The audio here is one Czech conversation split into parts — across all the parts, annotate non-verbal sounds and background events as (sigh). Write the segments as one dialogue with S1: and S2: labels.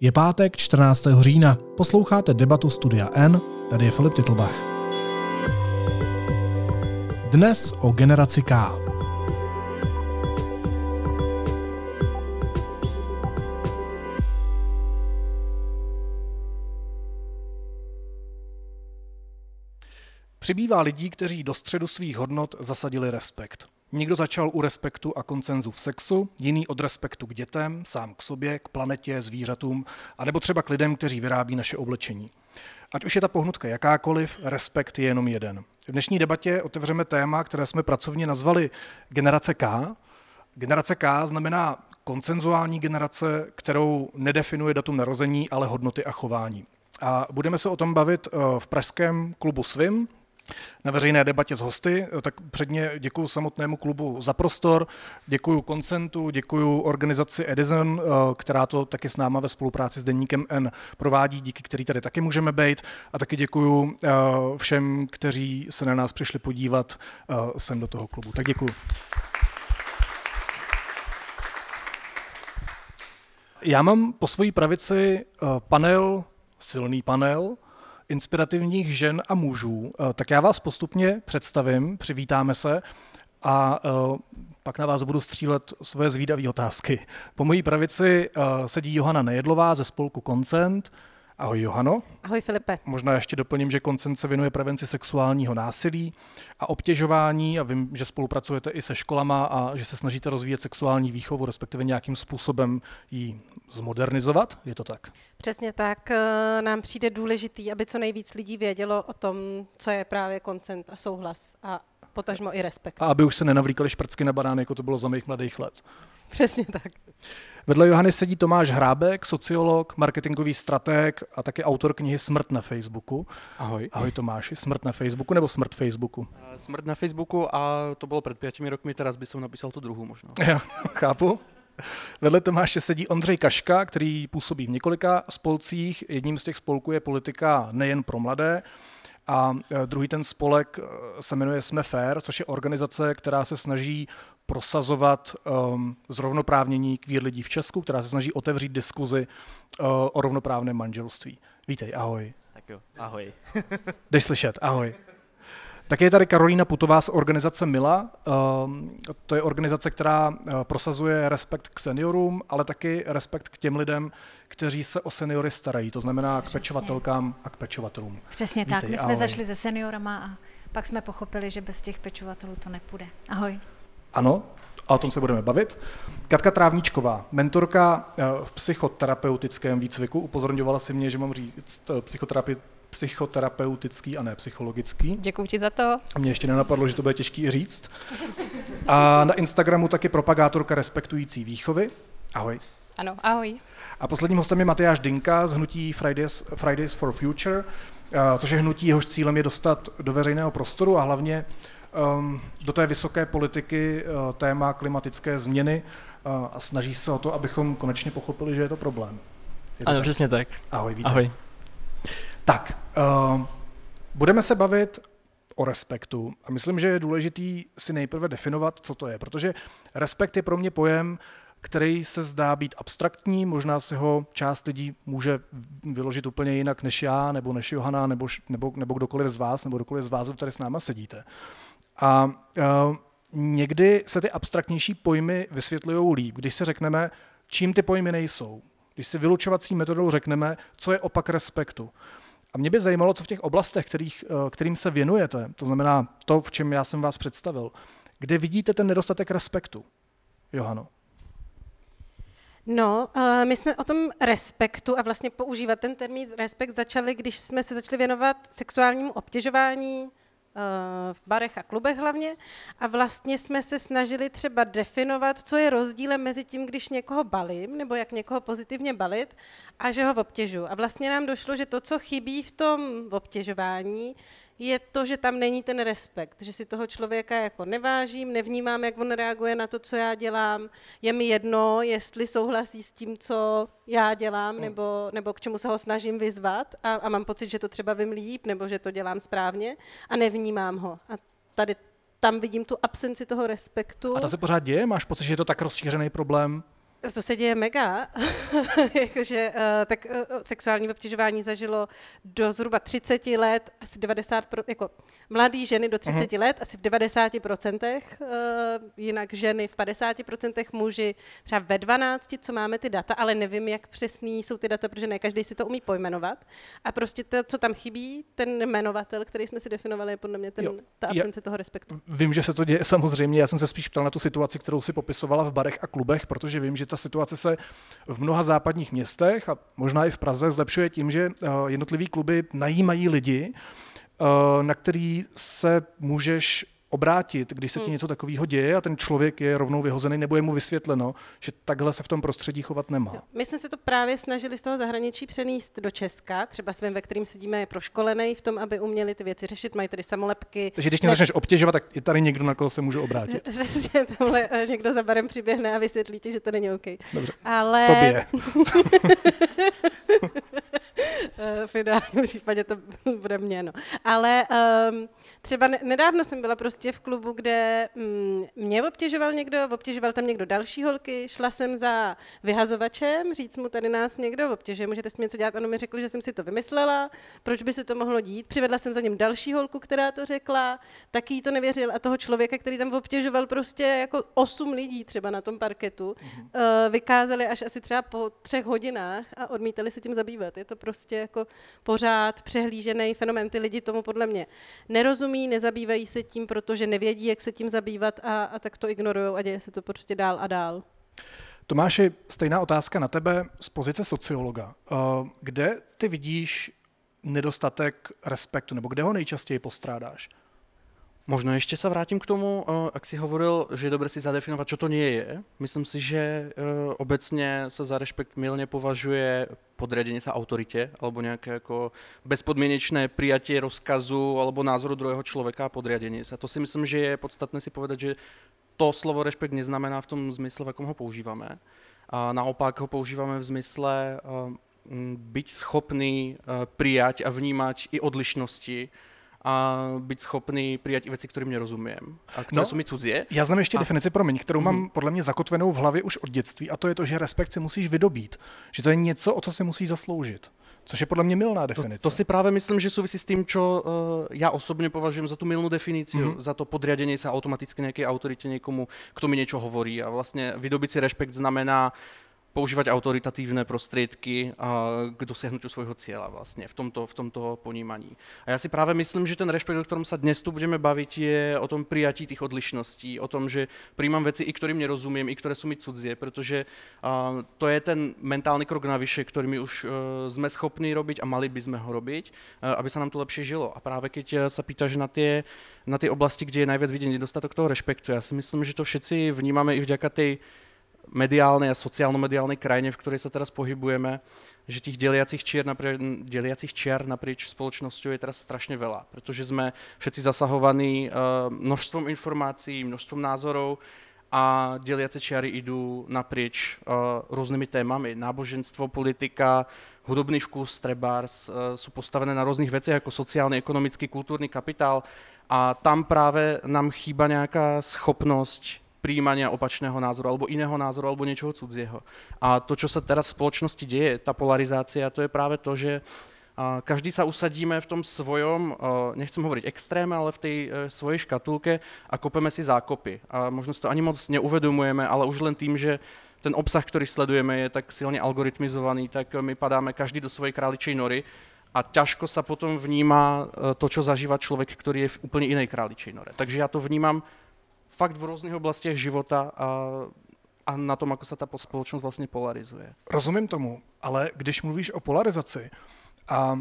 S1: Je pátek 14. října. Posloucháte debatu Studia N, tady je Filip Titlbach. Dnes o generaci K. Přibývá lidí, kteří do středu svých hodnot zasadili respekt. Někdo začal u respektu a koncenzu v sexu, jiný od respektu k dětem, sám k sobě, k planetě, zvířatům, anebo třeba k lidem, kteří vyrábí naše oblečení. Ať už je ta pohnutka jakákoliv, respekt je jenom jeden. V dnešní debatě otevřeme téma, které jsme pracovně nazvali generace K. Generace K znamená koncenzuální generace, kterou nedefinuje datum narození, ale hodnoty a chování. A budeme se o tom bavit eh, v pražském klubu Svim, na veřejné debatě s hosty, tak předně děkuji samotnému klubu za prostor, děkuji Koncentu, děkuji organizaci Edison, eh, která to taky s náma ve spolupráci s Denníkem N provádí, díky který tady taky můžeme být a taky děkuji eh, všem, kteří se na nás přišli podívat eh, sem do toho klubu. Tak děkuji. Já mám po svojí pravici panel, silný panel, inspirativních žen a mužů, eh, tak já vás postupně představím, přivítáme se a eh, pak na vás budu střílet svoje zvídavé otázky. Po mojí pravici eh, sedí Johana Nejedlová ze spolku Koncent, Ahoj Johano.
S2: Ahoj Filipe.
S1: Možná ještě doplním, že koncent se věnuje prevenci sexuálního násilí a obtěžování a vím, že spolupracujete i se školama a že se snažíte rozvíjet sexuální výchovu, respektive nějakým způsobem ji zmodernizovat. Je to tak?
S2: Přesně tak. Eh, nám přijde důležitý, aby co nejvíc lidí vědělo o tom, co je právě koncent a souhlas a potažmo i respekt.
S1: A aby už se nenavlíkali šprcky na banány, jako to bylo za mých mladých let.
S2: Přesně tak.
S1: Vedle Johany sedí Tomáš Hrábek, sociolog, marketingový strateg a taky autor knihy Smrt na Facebooku.
S3: Ahoj.
S1: Ahoj Tomáši, Smrt na Facebooku nebo Smrt Facebooku?
S3: Eh, smrt na Facebooku a to bylo před pětimi rokmi, teraz by som napísal tu druhou možná. (laughs)
S1: Já chápu. Vedle Tomáše sedí Ondřej Kaška, který působí v několika spolcích. Jedním z těch spolků je politika nejen pro mladé. A eh, druhý ten spolek eh, se jmenuje Jsme Fair, což je organizace, která se snaží prosazovat um, zrovnoprávnění kvír lidí v Česku, která se snaží otevřít diskuzi uh, o rovnoprávném manželství. Vítej, ahoj.
S3: Tak jo, ahoj. (laughs)
S1: Jdeš slyšet, ahoj. Tak je tady Karolína Putová z organizace Mila. Um, to je organizace, která uh, prosazuje respekt k seniorům, ale taky respekt k těm lidem, kteří se o seniory starají, to znamená Přesně. k pečovatelkám a k pečovatelům.
S4: Přesně Vítej, tak, my jsme ahoj. zašli se seniorama a pak jsme pochopili, že bez těch pečovatelů to nepůjde. Ahoj.
S1: Ano, a o tom se budeme bavit. Katka Trávníčková, mentorka eh, v psychoterapeutickém výcviku, upozorňovala si mě, že mám říct eh, psychoterapii psychoterapeutický a ne psychologický.
S2: Děkuji ti za to.
S1: A mě ještě nenapadlo, že to bude těžký říct. A na Instagramu taky propagátorka respektující výchovy. Ahoj.
S2: Ano, ahoj.
S1: A posledním hostem je Matyáš Dinka z hnutí Fridays, Fridays for Future, eh, což je hnutí, jehož cílem je dostat do veřejného prostoru a hlavně um, do té vysoké politiky uh, téma klimatické změny uh, a snaží se o to, abychom konečně pochopili, že je to problém.
S3: Je to ano, tak? přesně tak.
S1: Ahoj, vítej.
S3: Ahoj.
S1: Tak, uh, budeme se bavit o respektu a myslím, že je důležitý si nejprve definovat, co to je, protože respekt je pro mě pojem, který se zdá být abstraktní, možná si ho část lidí může vyložit úplně jinak než já, nebo než Johana, nebo, nebo, nebo kdokoliv z vás, nebo kdokoliv z vás, kdo tady s náma sedíte. A uh, někdy se ty abstraktnější pojmy vysvětlují líp, když se řekneme, čím ty pojmy nejsou. Když si vylučovací metodou řekneme, co je opak respektu. A mě by zajímalo, co v těch oblastech, kterých, uh, kterým se věnujete, to znamená to, v čem já jsem vás představil, kde vidíte ten nedostatek respektu, Johano?
S2: No, uh, my jsme o tom respektu a vlastně používat ten termín respekt začali, když jsme se začali věnovat sexuálnímu obtěžování, Eh, v barech a klubech hlavně. A vlastně jsme se snažili třeba definovat, co je rozdílem mezi tím, když někoho balím, nebo jak někoho pozitivně balit, a že ho obtěžu. A vlastně nám došlo, že to, co chybí v tom obtěžování, je to, že tam není ten respekt, že si toho člověka jako nevážím, nevnímám, jak on reaguje na to, co já dělám. Je mi jedno, jestli souhlasí s tím, co já dělám, hmm. nebo, nebo k čemu se ho snažím vyzvat a, a mám pocit, že to třeba vím líp, nebo že to dělám správně a nevnímám ho. A tady tam vidím tu absenci toho respektu.
S1: A to se pořád děje? Máš pocit, že je to tak rozšířený problém?
S2: To se děje mega, (laughs) jakože uh, tak uh, sexuální obtěžování zažilo do zhruba 30 let, asi 90, pro, jako mladý ženy do 30 uh-huh. let, asi v 90%, uh, jinak ženy v 50%, muži třeba ve 12, co máme ty data, ale nevím, jak přesný jsou ty data, protože ne každý si to umí pojmenovat. A prostě to, co tam chybí, ten jmenovatel, který jsme si definovali, je podle mě ten, jo, ta absence toho respektu.
S1: Vím, že se to děje samozřejmě, já jsem se spíš ptal na tu situaci, kterou si popisovala v barech a klubech, protože vím, že ta situace se v mnoha západních městech a možná i v Praze zlepšuje tím, že eh, jednotliví kluby najímají lidi, eh, na který se můžeš obrátit, když se ti hmm. něco takového děje a ten člověk je rovnou vyhozený, nebo je mu vysvětleno, že takhle se v tom prostředí chovat nemá.
S2: My jsme se to právě snažili z toho zahraničí přenést do Česka, třeba svým, ve kterým sedíme, je proškolený v tom, aby uměli ty věci řešit, mají tedy samolepky.
S1: Takže když mě začneš obtěžovat, tak je tady někdo, na koho se můžu obrátit. (laughs)
S2: Přesně, tamhle eh, někdo za barem přiběhne a vysvětlí ti, že to není OK.
S1: Dobře.
S2: Ale...
S1: Tobě. (laughs) (laughs)
S2: v ideálním případě to bude mě, no. Ale um, třeba nedávno jsem byla prostě v klubu, kde mm, mě obtěžoval někdo, obtěžoval tam někdo další holky, šla jsem za vyhazovačem, říct mu tady nás někdo obtěžuje, můžete s mě něco dělat, ono mi řekl, že jsem si to vymyslela, proč by se to mohlo dít, přivedla jsem za ním další holku, která to řekla, taky to nevěřil a toho člověka, který tam obtěžoval prostě jako osm lidí třeba na tom parketu, mm-hmm. vykázali až asi třeba po třech hodinách a odmítali se tím zabývat. Je to prostě jako pořád přehlížený fenomen. Ty lidi tomu podle mě nerozumí, nezabývají se tím, protože nevědí, jak se tím zabývat a, a tak to ignorují a děje se to prostě dál a dál.
S1: Tomáši, stejná otázka na tebe z pozice sociologa. Eh, kde ty vidíš nedostatek respektu, nebo kde ho nejčastěji postrádáš?
S3: Možno ještě se vrátím k tomu, eh, jak si hovoril, že je dobré si zadefinovat, co to nie je. Myslím si, že eh, obecně se za respekt milně považuje podriadenie sa autoritě, alebo nějaké jako bezpodmienečné prijatie rozkazu alebo názoru druhého člověka a podriadenie sa. To si myslím, že je podstatné si povedať, že to slovo respekt neznamená v tom zmysle, v jakom ho používáme. A naopak ho používáme v zmysle eh, byť schopný prijať a vnímať i odlišnosti, a být schopný přijat i věci, kterým nerozumím a které no, jsou mi cudzie.
S1: Já znám ještě a... definici, promiň, kterou mm-hmm. mám mhm. podle mě zakotvenou v hlavě už od dětství a to je to, že respekt si musíš vydobít. Že to je něco, o co si musíš zasloužit. Což je podle mě milná definice.
S3: To, to si právě myslím, že souvisí s tím, co uh, já osobně považuji za tu milnou definici, mm-hmm. za to podriadení se automaticky nějaké autoritě někomu, kdo mi něco hovorí. A vlastně vydobit si respekt znamená používat autoritatívne prostriedky k dosiahnutiu svojho cieľa vlastne v tomto, v tomto ponímaní. A ja si práve myslím, že ten rešpekt, o ktorom sa dnes tu budeme baviť, je o tom prijatí tých odlišností, o tom, že príjmam veci, i ktorým nerozumiem, i ktoré sú mi cudzie, pretože uh, to je ten mentálny krok navyše, ktorý my už uh, sme schopní robiť a mali by sme ho robiť, uh, aby sa nám tu lepšie žilo. A práve keď sa pýtaš na tie, na tie oblasti, kde je najviac vidieť nedostatok toho rešpektu, ja si myslím, že to všetci vnímame i vďaka tej mediálnej a sociálno-mediálnej krajine, v ktorej sa teraz pohybujeme, že tých deliacich čier, napríč, deliacich čiar naprieč spoločnosťou je teraz strašne veľa, pretože sme všetci zasahovaní uh, množstvom informácií, množstvom názorov a deliace čiary idú naprieč uh, rôznymi témami. Náboženstvo, politika, hudobný vkus, trebárs uh, sú postavené na rôznych veciach ako sociálny, ekonomický, kultúrny kapitál a tam práve nám chýba nejaká schopnosť príjmania opačného názoru, alebo iného názoru, alebo niečoho cudzieho. A to, čo sa teraz v spoločnosti deje, tá polarizácia, to je práve to, že každý sa usadíme v tom svojom, nechcem hovoriť extréme, ale v tej svojej škatulke a kopeme si zákopy. A možno si to ani moc neuvedomujeme, ale už len tým, že ten obsah, ktorý sledujeme, je tak silne algoritmizovaný, tak my padáme každý do svojej králičej nory a ťažko sa potom vníma e, to, čo zažíva človek, ktorý je v úplne inej králičej nore. Takže ja to vnímam fakt v různých oblastech života a, a na tom, ako se ta společnost vlastně polarizuje.
S1: Rozumím tomu, ale když mluvíš o polarizaci, a uh,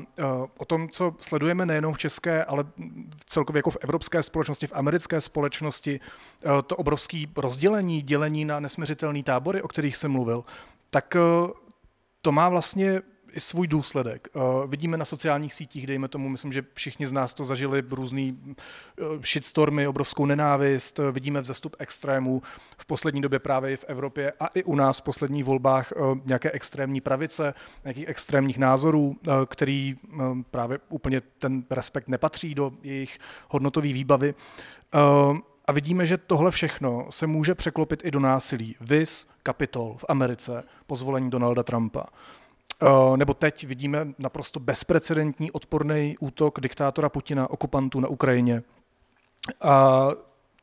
S1: o tom, co sledujeme nejenom v české, ale celkově jako v evropské společnosti, v americké společnosti, uh, to obrovské rozdělení, dělení na nesměřitelné tábory, o kterých jsem mluvil, tak uh, to má vlastně i svůj důsledek. Uh, vidíme na sociálních sítích, dejme tomu, myslím, že všichni z nás to zažili, různý uh, shitstormy, obrovskou nenávist, uh, vidíme vzestup extrémů v poslední době právě i v Evropě a i u nás v posledních volbách uh, nějaké extrémní pravice, nějakých extrémních názorů, uh, který uh, právě úplně ten respekt nepatří do jejich hodnotové výbavy. Uh, a vidíme, že tohle všechno se může překlopit i do násilí. Vys kapitol v Americe po zvolení Donalda Trumpa. Uh, nebo teď vidíme naprosto bezprecedentní odporný útok diktátora Putina, okupantů na Ukrajině. A,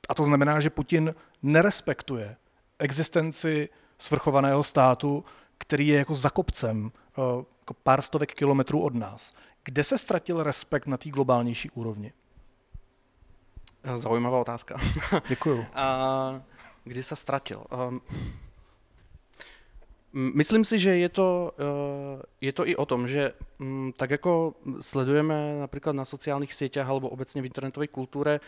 S1: a to znamená, že Putin nerespektuje existenci svrchovaného státu, který je jako za kopcem, uh, jako pár stovek kilometrů od nás. Kde se ztratil respekt na té globálnější úrovni?
S3: Zaujímavá otázka.
S1: Děkuju.
S3: A (laughs) kdy se ztratil? Um, myslím si, že je to, uh, je to i o tom, že um, tak jako sledujeme například na sociálních sítích alebo obecně v internetové kultuře,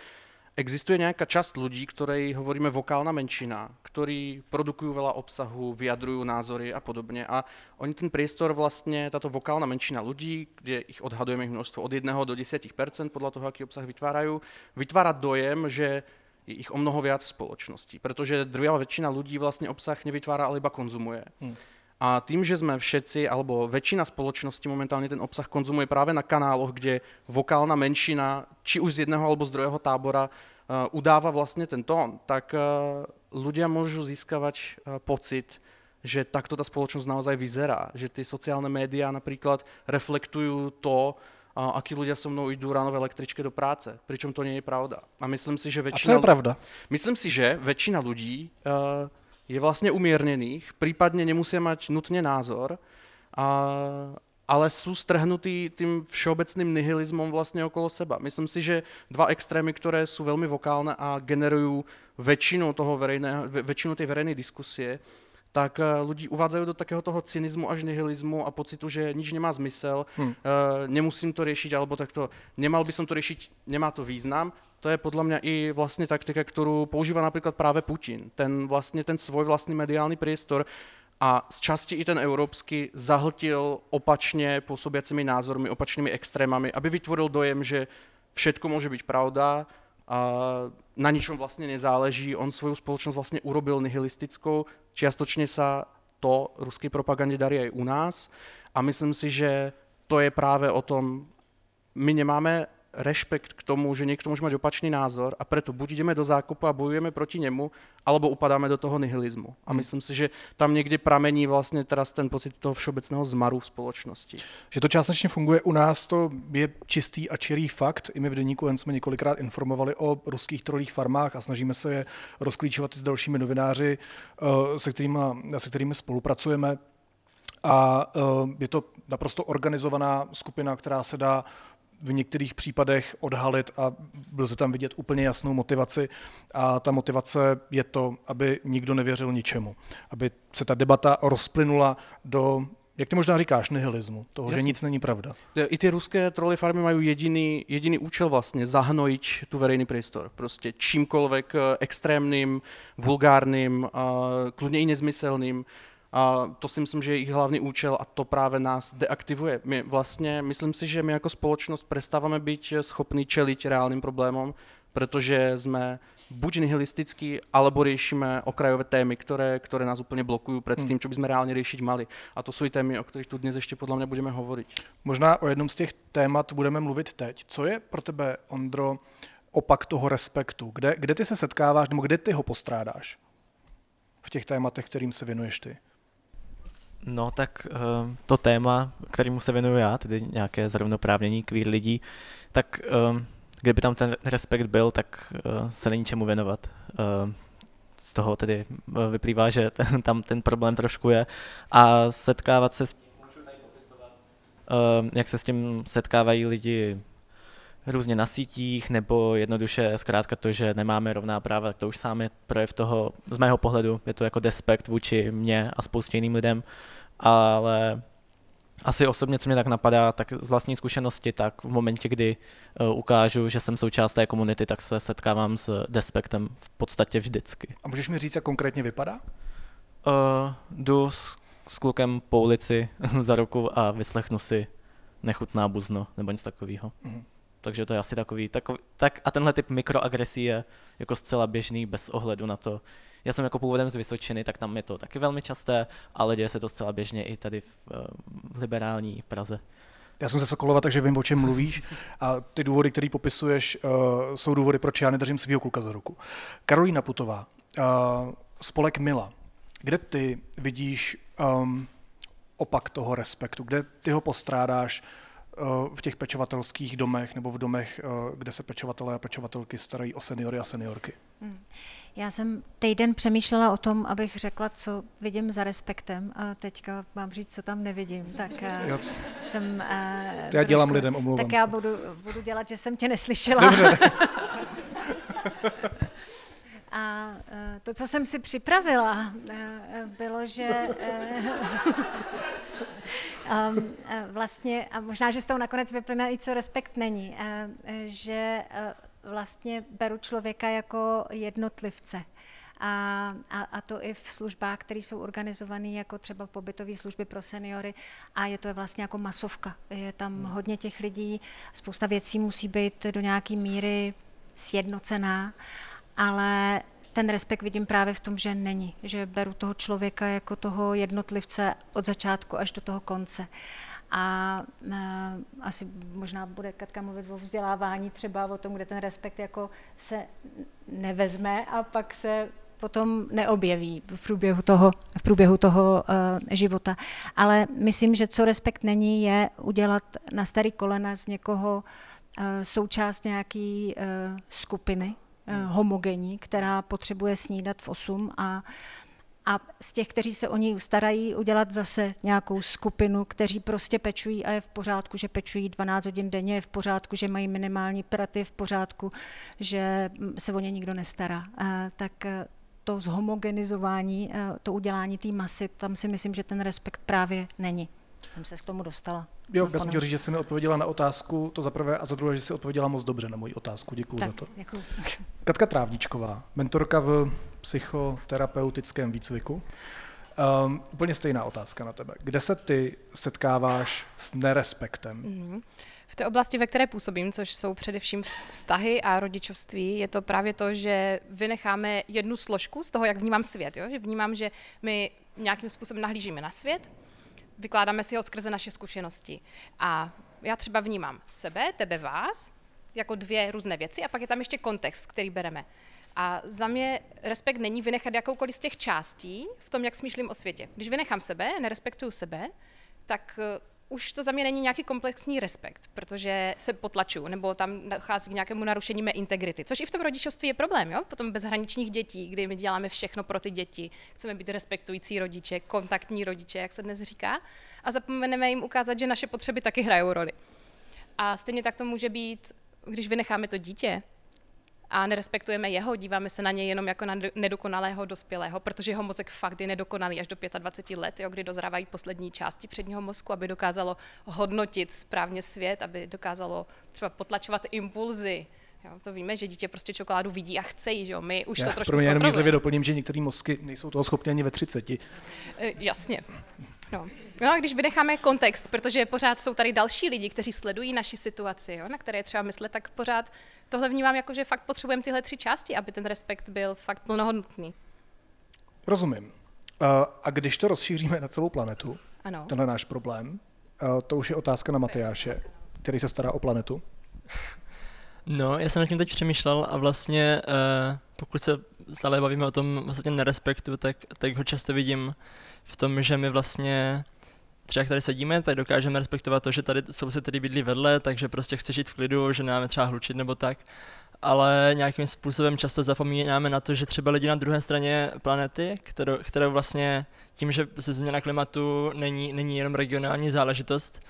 S3: existuje nejaká časť ľudí, ktorej hovoríme vokálna menšina, ktorí produkujú veľa obsahu, vyjadrujú názory a podobne. A oni ten priestor vlastne, táto vokálna menšina ľudí, kde ich odhadujeme množstvo od 1 do 10% podľa toho, aký obsah vytvárajú, vytvára dojem, že je ich o mnoho viac v spoločnosti. Pretože drvivá väčšina ľudí vlastne obsah nevytvára, ale iba konzumuje. Hmm. A tým, že sme všetci, alebo väčšina spoločnosti momentálne ten obsah konzumuje práve na kanáloch, kde vokálna menšina, či už z jedného alebo z druhého tábora, uh, udáva vlastne ten tón, tak uh, ľudia môžu získavať uh, pocit, že takto tá spoločnosť naozaj vyzerá. Že tie sociálne médiá napríklad reflektujú to, a akí ľudia so mnou idú ráno v električke do práce. Pričom to nie je pravda. A myslím si, že väčšina...
S1: A co je pravda?
S3: Myslím si, že väčšina ľudí uh, je vlastně umírněných, případně nemusí mít nutně názor, a, ale jsou strhnutí tím všeobecným nihilismem vlastně okolo seba. Myslím si, že dva extrémy, které jsou velmi vokálne a generují většinu toho verejného, většinu té verejné diskusie, tak uh, lidi uvádzají do takého toho cynismu až nihilismu a pocitu, že nič nemá zmysel, hmm. uh, nemusím to řešit, alebo takto, nemal by som to řešit, nemá to význam, to je podle mě i vlastně taktika, kterou používá například právě Putin. Ten vlastně ten svůj vlastní mediální priestor a z časti i ten európsky zahltil opačně působícími názormi, opačnými extrémami, aby vytvoril dojem, že všetko může být pravda, a na ničom vlastně nezáleží. On svou společnost vlastně urobil nihilistickou. Čiastočně se to ruské propagandě darí i u nás. A myslím si, že to je právě o tom, my nemáme rešpekt k tomu, že někdo může mít opačný názor a proto buď jdeme do zákupu a bojujeme proti němu, alebo upadáme do toho nihilismu. A hmm. myslím si, že tam někdy pramení vlastně teraz ten pocit toho všeobecného zmaru v společnosti.
S1: Že to částečně funguje u nás, to je čistý a čirý fakt. I my v Deníku jen jsme několikrát informovali o ruských trolích farmách a snažíme se je rozklíčovat s dalšími novináři, eh, se kterými, se kterými spolupracujeme. A eh, je to naprosto organizovaná skupina, která se dá v některých případech odhalit a byl se tam vidět úplně jasnou motivaci. A ta motivace je to, aby nikdo nevěřil ničemu. Aby se ta debata rozplynula do jak ty možná říkáš, nihilismu, toho, Jasně. že nic není pravda.
S3: I ty ruské troly farmy mají jediný, jediný účel vlastně, zahnojit tu verejný prostor. Prostě čímkoliv eh, extrémním, vulgárním, kludně i nezmyselným a to si myslím, že je jejich hlavní účel a to právě nás deaktivuje. My vlastně, myslím si, že my jako společnost prestáváme být schopni čelit reálným problémům, protože jsme buď nihilistický, alebo řešíme okrajové témy, které, které nás úplně blokují před hmm. tím, co bychom reálně řešit mali. A to jsou i témy, o kterých tu dnes ještě podle mě budeme hovorit.
S1: Možná o jednom z těch témat budeme mluvit teď. Co je pro tebe, Ondro, opak toho respektu? Kde, kde ty se setkáváš, nebo kde ty ho postrádáš v těch tématech, kterým se věnuješ ty?
S5: No tak uh, to téma, kterému se věnuju já, tedy nějaké zrovnoprávnění queer lidí, tak uh, kdyby tam ten respekt byl, tak uh, se není čemu věnovat. Uh, z toho tedy vyplývá, že (laughs) tam ten problém trošku je. A setkávat se s uh, jak se s tím setkávají lidi různě na sítích, nebo jednoduše zkrátka to, že nemáme rovná práva, tak to už sám je projev toho, z mého pohledu, je to jako despekt vůči mně a spoustě jiným lidem, ale asi osobně, co mě tak napadá, tak z vlastní zkušenosti, tak v momentě, kdy uh, ukážu, že jsem součást té komunity, tak se setkávám s despektem v podstatě vždycky.
S1: A můžeš mi říct, jak konkrétně vypadá?
S5: Uh, jdu s, s klukem po ulici (laughs) za ruku a vyslechnu si nechutná buzno nebo nic takového. Mm-hmm. Takže to je asi takový, takový tak a tenhle typ mikroagresí je jako zcela běžný bez ohledu na to. Já jsem jako původem z Vysočiny, tak tam je to taky velmi časté, ale děje se to zcela běžně i tady v, eh, v liberální Praze.
S1: Já jsem ze Sokolova, takže vím, o čem mluvíš. A ty důvody, které popisuješ, uh, jsou důvody, proč já nedržím svého kluka za ruku. Karolína Putová, uh, spolek Mila. Kde ty vidíš um, opak toho respektu? Kde ty ho postrádáš v těch pečovatelských domech nebo v domech, uh, kde se pečovatelé a pečovatelky starají o seniory a seniorky? Hmm.
S4: Já jsem týden přemýšlela o tom, abych řekla, co vidím za respektem a teďka mám říct, co tam nevidím. Tak uh, já jsem...
S1: Já trošku, dělám lidem, omlouvám
S4: Tak
S1: se.
S4: já budu, budu dělat, že jsem tě neslyšela. Dobře. (laughs) A to, co jsem si připravila, bylo, že um, vlastně, a možná, že z toho nakonec vyplyne i co respekt není, že vlastně beru člověka jako jednotlivce. A, a, a to i v službách, které jsou organizované jako třeba pobytové služby pro seniory a je to vlastně jako masovka. Je tam hodně těch lidí, spousta věcí musí být do nějaké míry sjednocená ale ten respekt vidím právě v tom, že není, že beru toho člověka jako toho jednotlivce od začátku až do toho konce. A uh, asi možná bude Katka mluvit o vzdělávání, třeba o tom, kde ten respekt jako se nevezme a pak se potom neobjeví v průběhu toho, v průběhu toho uh, života. Ale myslím, že co respekt není, je udělat na starý kolena z někoho uh, součást nějaké uh, skupiny, homogenní, která potřebuje snídat v 8 a a z těch, kteří se o ní starají, udělat zase nějakou skupinu, kteří prostě pečují a je v pořádku, že pečují 12 hodin denně, je v pořádku, že mají minimální praty, v pořádku, že se o ně nikdo nestará. A, tak eh, to zhomogenizování, eh, to udělání té masy, tam si myslím, že ten respekt právě není. Jsem se k tomu dostala.
S1: Jo, já jsem chtěl říct, že jsi mi odpověděla na otázku, to za prvé, a za druhé, že jsi odpověděla moc dobře na moji otázku. Děkuji za to.
S4: Děkuji.
S1: Katka Trávničková, mentorka v psychoterapeutickém výcviku. Um, úplně stejná otázka na tebe. Kde se ty setkáváš s nerespektem? Mm-hmm.
S6: V té oblasti, ve které působím, což jsou především vztahy a rodičovství, je to právě to, že vynecháme jednu složku z toho, jak vnímám svět. Jo? Že vnímám, že my nějakým způsobem nahlížíme na svět, vykládáme si ho skrze naše zkušenosti. A já třeba vnímám sebe, tebe, vás, jako dvě různé věci a pak je tam ještě kontext, který bereme. A za mě respekt není vynechat jakoukoliv z těch částí v tom, jak smýšlím o světě. Když vynechám sebe, nerespektuju sebe, tak už to za mě není nějaký komplexní respekt, protože se potlačuju, nebo tam dochází k nějakému narušení mé integrity, což i v tom rodičovství je problém, jo? Potom bezhraničních dětí, kdy my děláme všechno pro ty děti, chceme být respektující rodiče, kontaktní rodiče, jak se dnes říká, a zapomeneme jim ukázat, že naše potřeby taky hrajou roli. A stejně tak to může být, když vynecháme to dítě, a nerespektujeme jeho, díváme se na něj jenom jako na nedokonalého dospělého, protože jeho mozek fakt je nedokonalý až do 25 let, jo, kdy dozrávají poslední části předního mozku, aby dokázalo hodnotit správně svět, aby dokázalo třeba potlačovat impulzy, Jo, to víme, že dítě prostě čokoládu vidí a chce ji, že jo? My už Já, to trošku Pro mě
S1: jenom doplním, že některé mozky nejsou toho schopni ani ve 30. E,
S6: jasně. No. no a když vynecháme kontext, protože pořád jsou tady další lidi, kteří sledují naši situaci, jo, na které je třeba myslet, tak pořád tohle vnímám jako, že fakt potřebujeme tyhle tři části, aby ten respekt byl fakt plnohodnotný.
S1: Rozumím. A když to rozšíříme na celou planetu, ano. tenhle náš problém, to už je otázka na Matyáše, který se stará o planetu.
S7: No, já jsem nad tím teď přemýšlel a vlastně pokud se stále bavíme o tom vlastně nerespektu, tak, tak ho často vidím v tom, že my vlastně třeba jak tady sedíme, tak dokážeme respektovat to, že tady se tady bydlí vedle, takže prostě chce žít v klidu, že nemáme třeba hlučit nebo tak. Ale nějakým způsobem často zapomínáme na to, že třeba lidi na druhé straně planety, kterou, kterou vlastně tím, že se změna klimatu není, není jenom regionální záležitost,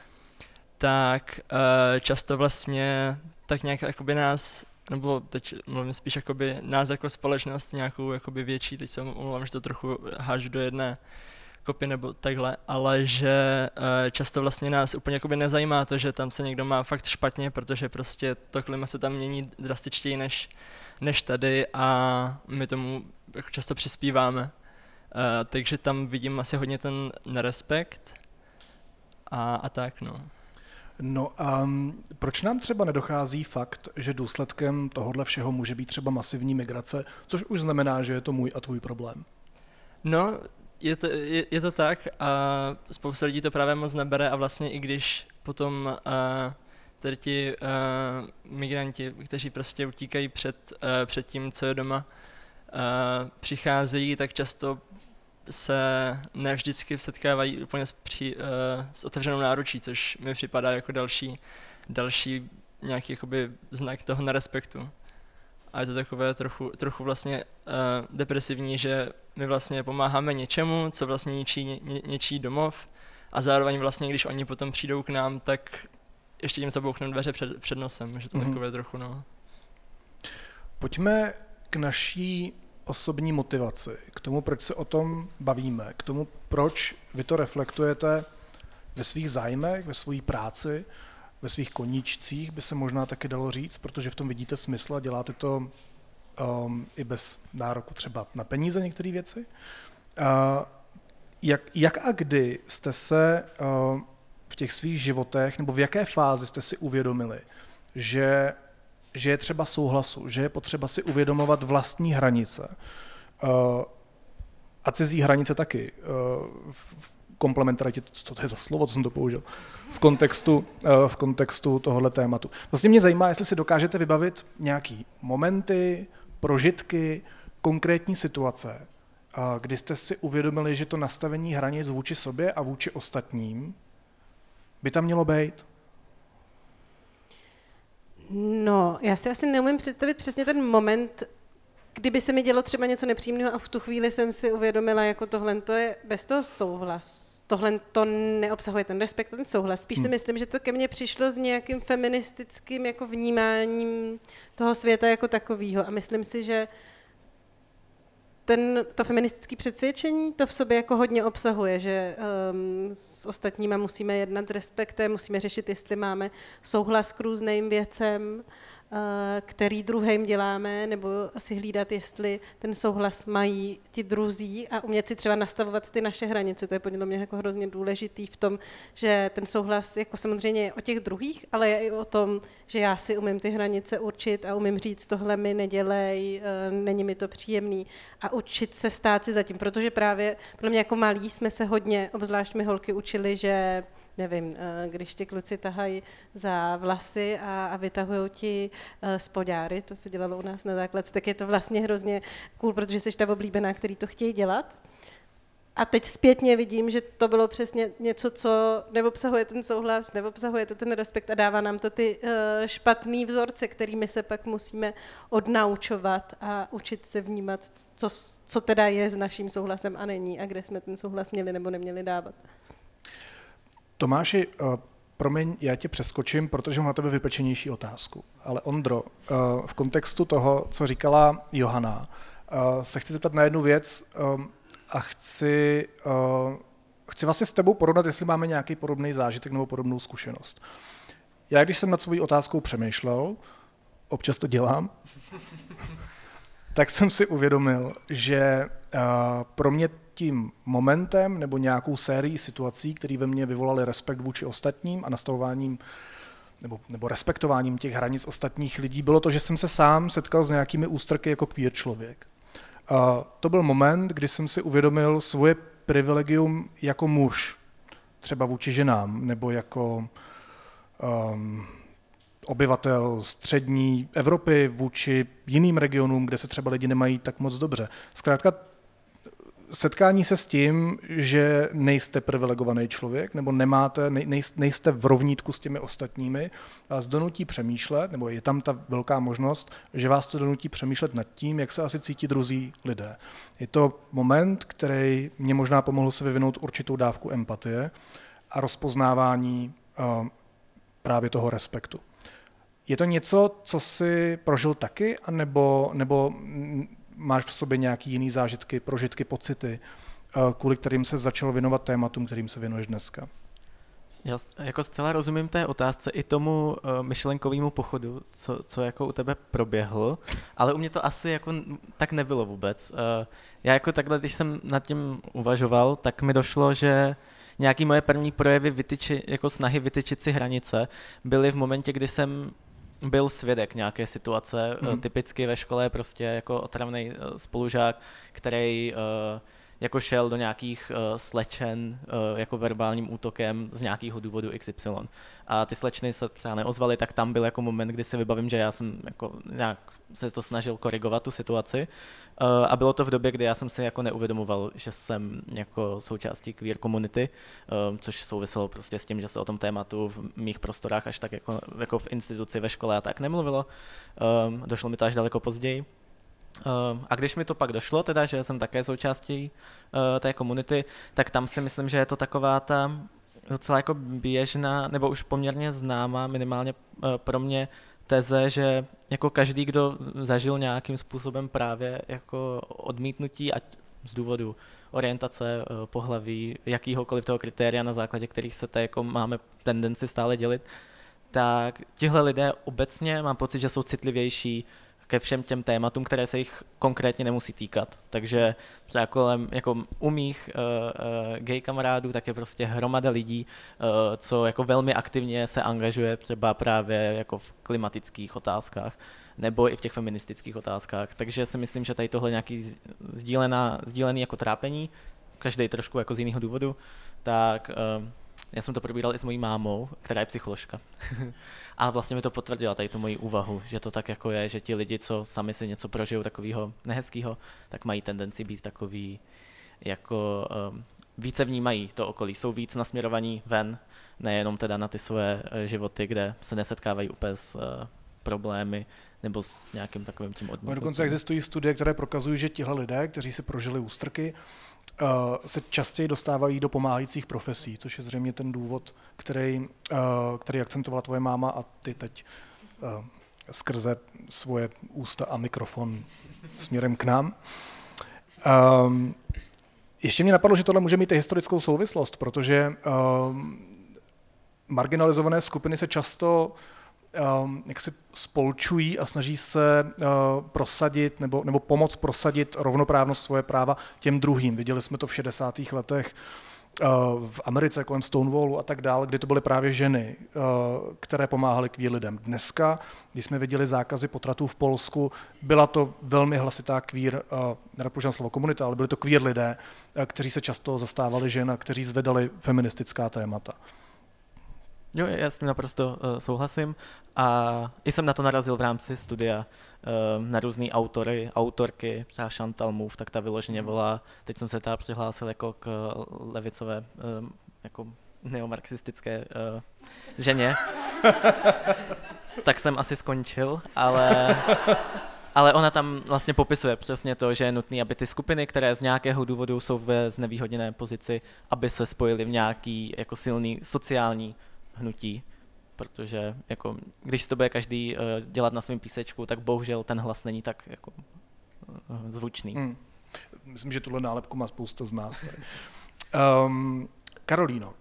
S7: tak uh, často vlastně tak nějak jakoby nás nebo teď mluvím spíš jakoby nás jako společnost nějakou jakoby větší, teď se omlouvám, že to trochu hážu do jedné kopy nebo takhle, ale že uh, často vlastně nás úplně jakoby nezajímá to, že tam se někdo má fakt špatně, protože prostě to klima se tam mění drastičtěji než, než tady a my tomu jako často přispíváme. Uh, takže tam vidím asi hodně ten nerespekt a, a tak, no.
S1: No a um, proč nám třeba nedochází fakt, že důsledkem tohohle všeho může být třeba masivní migrace, což už znamená, že je to můj a tvůj problém?
S7: No, je to, je, je to tak a spousta lidí to právě moc nebere a vlastně i když potom uh, tady ti uh, migranti, kteří prostě utíkají před, uh, před tím, co je doma, uh, přicházejí, tak často se ne vždycky setkávají úplně s, při, uh, s otevřenou náručí, což mi připadá jako další, další nějaký jakoby znak toho nerespektu. A je to takové trochu, trochu vlastně uh, depresivní, že my vlastně pomáháme něčemu, co vlastně ničí ně, ně, něčí domov a zároveň vlastně, když oni potom přijdou k nám, tak ještě jim zabouchneme dveře před, před nosem, že to mm-hmm. takové trochu, no.
S1: Pojďme k naší osobní motivaci, k tomu, proč se o tom bavíme, k tomu, proč vy to reflektujete ve svých zájmech, ve své práci, ve svých koníčcích, by se možná taky dalo říct, protože v tom vidíte smysl a děláte to um, i bez nároku třeba na peníze některé věci. Uh, jak, jak a kdy jste se uh, v těch svých životech, nebo v jaké fázi jste si uvědomili, že, že je třeba souhlasu, že je potřeba si uvědomovat vlastní hranice uh, a cizí hranice taky. Uh, v komplementaritě, co to je za slovo, co jsem to použil, v kontextu, uh, v kontextu tohohle tématu. Vlastně mě zajímá, jestli si dokážete vybavit nějaký momenty, prožitky, konkrétní situace, kdy jste si uvědomili, že to nastavení hranic vůči sobě a vůči ostatním by tam mělo být?
S2: No, já si asi neumím představit přesně ten moment, kdyby se mi dělo třeba něco nepříjemného a v tu chvíli jsem si uvědomila, jako tohle to je bez toho souhlas. Tohle to neobsahuje ten respekt, ten souhlas. Spíš hmm. si myslím, že to ke mně přišlo s nějakým feministickým jako vnímáním toho světa jako takového. A myslím si, že ten, to feministické přesvědčení to v sobě jako hodně obsahuje, že um, s ostatníma musíme jednat s respektem, musíme řešit, jestli máme souhlas k různým věcem, který druhým děláme, nebo asi hlídat, jestli ten souhlas mají ti druzí a umět si třeba nastavovat ty naše hranice. To je podle mě jako hrozně důležitý v tom, že ten souhlas jako samozřejmě je o těch druhých, ale je i o tom, že já si umím ty hranice určit a umím říct, tohle mi nedělej, eh, není mi to příjemný a učit se stát si zatím, protože právě pro mě jako malí jsme se hodně, obzvlášť my holky, učili, že nevím, eh, když ti kluci tahají za vlasy a, a vytahují ti eh, spodáry, to se dělalo u nás na základce, tak je to vlastně hrozně cool, protože jsi ta oblíbená, který to chtějí dělat. A teď zpětně vidím, že to bylo přesně něco, co neobsahuje ten souhlas, neobsahuje to ten respekt a dává nám to ty uh, špatný vzorce, kterými se pak musíme odnaučovat a učit se vnímat, co, co teda je s naším souhlasem a není a kde jsme ten souhlas měli nebo neměli dávat.
S1: Tomáši, uh, promiň, já tě přeskočím, protože mám na tebe vypečenější otázku. Ale Ondro, uh, v kontextu toho, co říkala Johana, uh, se chci zeptat na jednu věc um, a chci, uh, chci vlastně s tebou porovnat, jestli máme nějaký podobný zážitek nebo podobnou zkušenost. Já, když jsem nad svou otázkou přemýšlel, občas to dělám, (laughs) tak jsem si uvědomil, že uh, pro mě tím momentem nebo nějakou sérií situací, které ve mně vyvolaly respekt vůči ostatním a nastavováním nebo, nebo respektováním těch hranic ostatních lidí, bylo to, že jsem se sám setkal s nějakými ústrky jako queer člověk. A to byl moment, kdy jsem si uvědomil svoje privilegium jako muž, třeba vůči ženám, nebo jako um, obyvatel střední Evropy vůči jiným regionům, kde se třeba lidi nemají tak moc dobře. Zkrátka setkání se s tím, že nejste privilegovaný člověk, nebo nemáte, nejste v rovnítku s těmi ostatními, vás donutí přemýšlet, nebo je tam ta velká možnost, že vás to donutí přemýšlet nad tím, jak se asi cítí druzí lidé. Je to moment, který mě možná pomohl se vyvinout určitou dávku empatie a rozpoznávání uh, právě toho respektu. Je to něco, co si prožil taky, anebo, nebo máš v sobě nějaký jiný zážitky, prožitky, pocity, eh, kvůli kterým se začal věnovat tématům, kterým se věnuješ dneska?
S5: Já jako zcela rozumím té otázce i tomu uh, myšlenkovému pochodu, co, co jako u tebe proběhl, ale u mě to asi jako tak nebylo vůbec. Uh, já jako takhle, když jsem nad tím uvažoval, tak mi došlo, že nějaký moje první projevy vytyči, jako snahy vytyčit si hranice byly v momentě, kdy jsem byl svědek nějaké situace, mm. typicky ve škole prostě jako otravný eh, spolužák, který uh, jako šel do nějakých uh, slečen uh, jako verbálním útokem z nějakého důvodu XY. A ty slečny se třeba neozvaly, tak tam byl jako moment, kdy si vybavím, že já jsem jako nějak se to snažil korigovat tu situaci. Uh, a bylo to v době, kdy já jsem si jako neuvědomoval, že jsem jako součástí queer komunity, uh, což souviselo prostě s tím, že se o tom tématu v mých prostorách až tak jako, jako v instituci ve škole a tak nemluvilo. Um, došlo mi to až daleko později. Uh, a když mi to pak došlo, teda, že jsem také součástí uh, té komunity, tak tam si myslím, že je to taková ta docela jako běžná, nebo už poměrně známá, minimálně uh, pro mě, teze, že jako každý, kdo zažil nějakým způsobem právě jako odmítnutí, ať z důvodu orientace, pohlaví, jakýhokoliv toho kritéria, na základě kterých se to jako máme tendenci stále dělit, tak tihle lidé obecně mám pocit, že jsou citlivější ke všem těm tématům, které se jich konkrétně nemusí týkat. Takže třeba kolem, jako u mých uh, uh, gay kamarádů, tak je prostě hromada lidí, uh, co jako velmi aktivně se angažuje třeba právě jako v klimatických otázkách nebo i v těch feministických otázkách. Takže si myslím, že tady tohle nějaký sdílená, sdílený jako trápení, každý trošku jako z jiného důvodu, tak uh, já jsem to probíral i s mojí mámou, která je psycholožka. (laughs) a vlastně mi to potvrdila tady tu moji úvahu, že to tak jako je, že ti lidi, co sami si něco prožijou takového nehezkého, tak mají tendenci být takový jako um, více vnímají to okolí, jsou víc nasměrovaní ven, nejenom teda na ty své uh, životy, kde se nesetkávají úplně s uh, problémy nebo s nějakým takovým tím odmítnutím.
S1: Dokonce existují studie, které prokazují, že tihle lidé, kteří si prožili ústrky, se častěji dostávají do pomáhajících profesí, což je zřejmě ten důvod, který, uh, který akcentovala tvoje máma a ty teď uh, skrze svoje ústa a mikrofon směrem k nám. Um, ještě mě napadlo, že tohle může mít i historickou souvislost, protože um, marginalizované skupiny se často jak si spolčují a snaží se uh, prosadit nebo, nebo pomoct prosadit rovnoprávnost svoje práva těm druhým. Viděli jsme to v 60. letech uh, v Americe kolem Stonewallu a tak dále, kdy to byly právě ženy, uh, které pomáhaly queer lidem. Dneska, když jsme viděli zákazy potratů v Polsku, byla to velmi hlasitá uh, nerad slovo komunita, ale byly to queer lidé, kteří se často zastávali žen a kteří zvedali feministická témata.
S5: Jo, já s tím naprosto uh, souhlasím. A i jsem na to narazil v rámci studia uh, na různé autory, autorky, třeba Chantal Mouffe, tak ta vyloženě hmm. volá, teď jsem se teda přihlásil jako k levicové, uh, jako neomarxistické uh, ženě, (laughs) tak jsem asi skončil, ale, ale ona tam vlastně popisuje přesně to, že je nutné, aby ty skupiny, které z nějakého důvodu jsou ve znevýhodněné pozici, aby se spojily v nějaký jako silný sociální hnutí, protože jako, když si to bude každý uh, dělat na svém písečku, tak bohužel ten hlas není tak jako uh, zvučný. Hmm.
S1: Myslím, že tuhle nálepku má spousta z nás. Tady. Um, (laughs) Karolíno,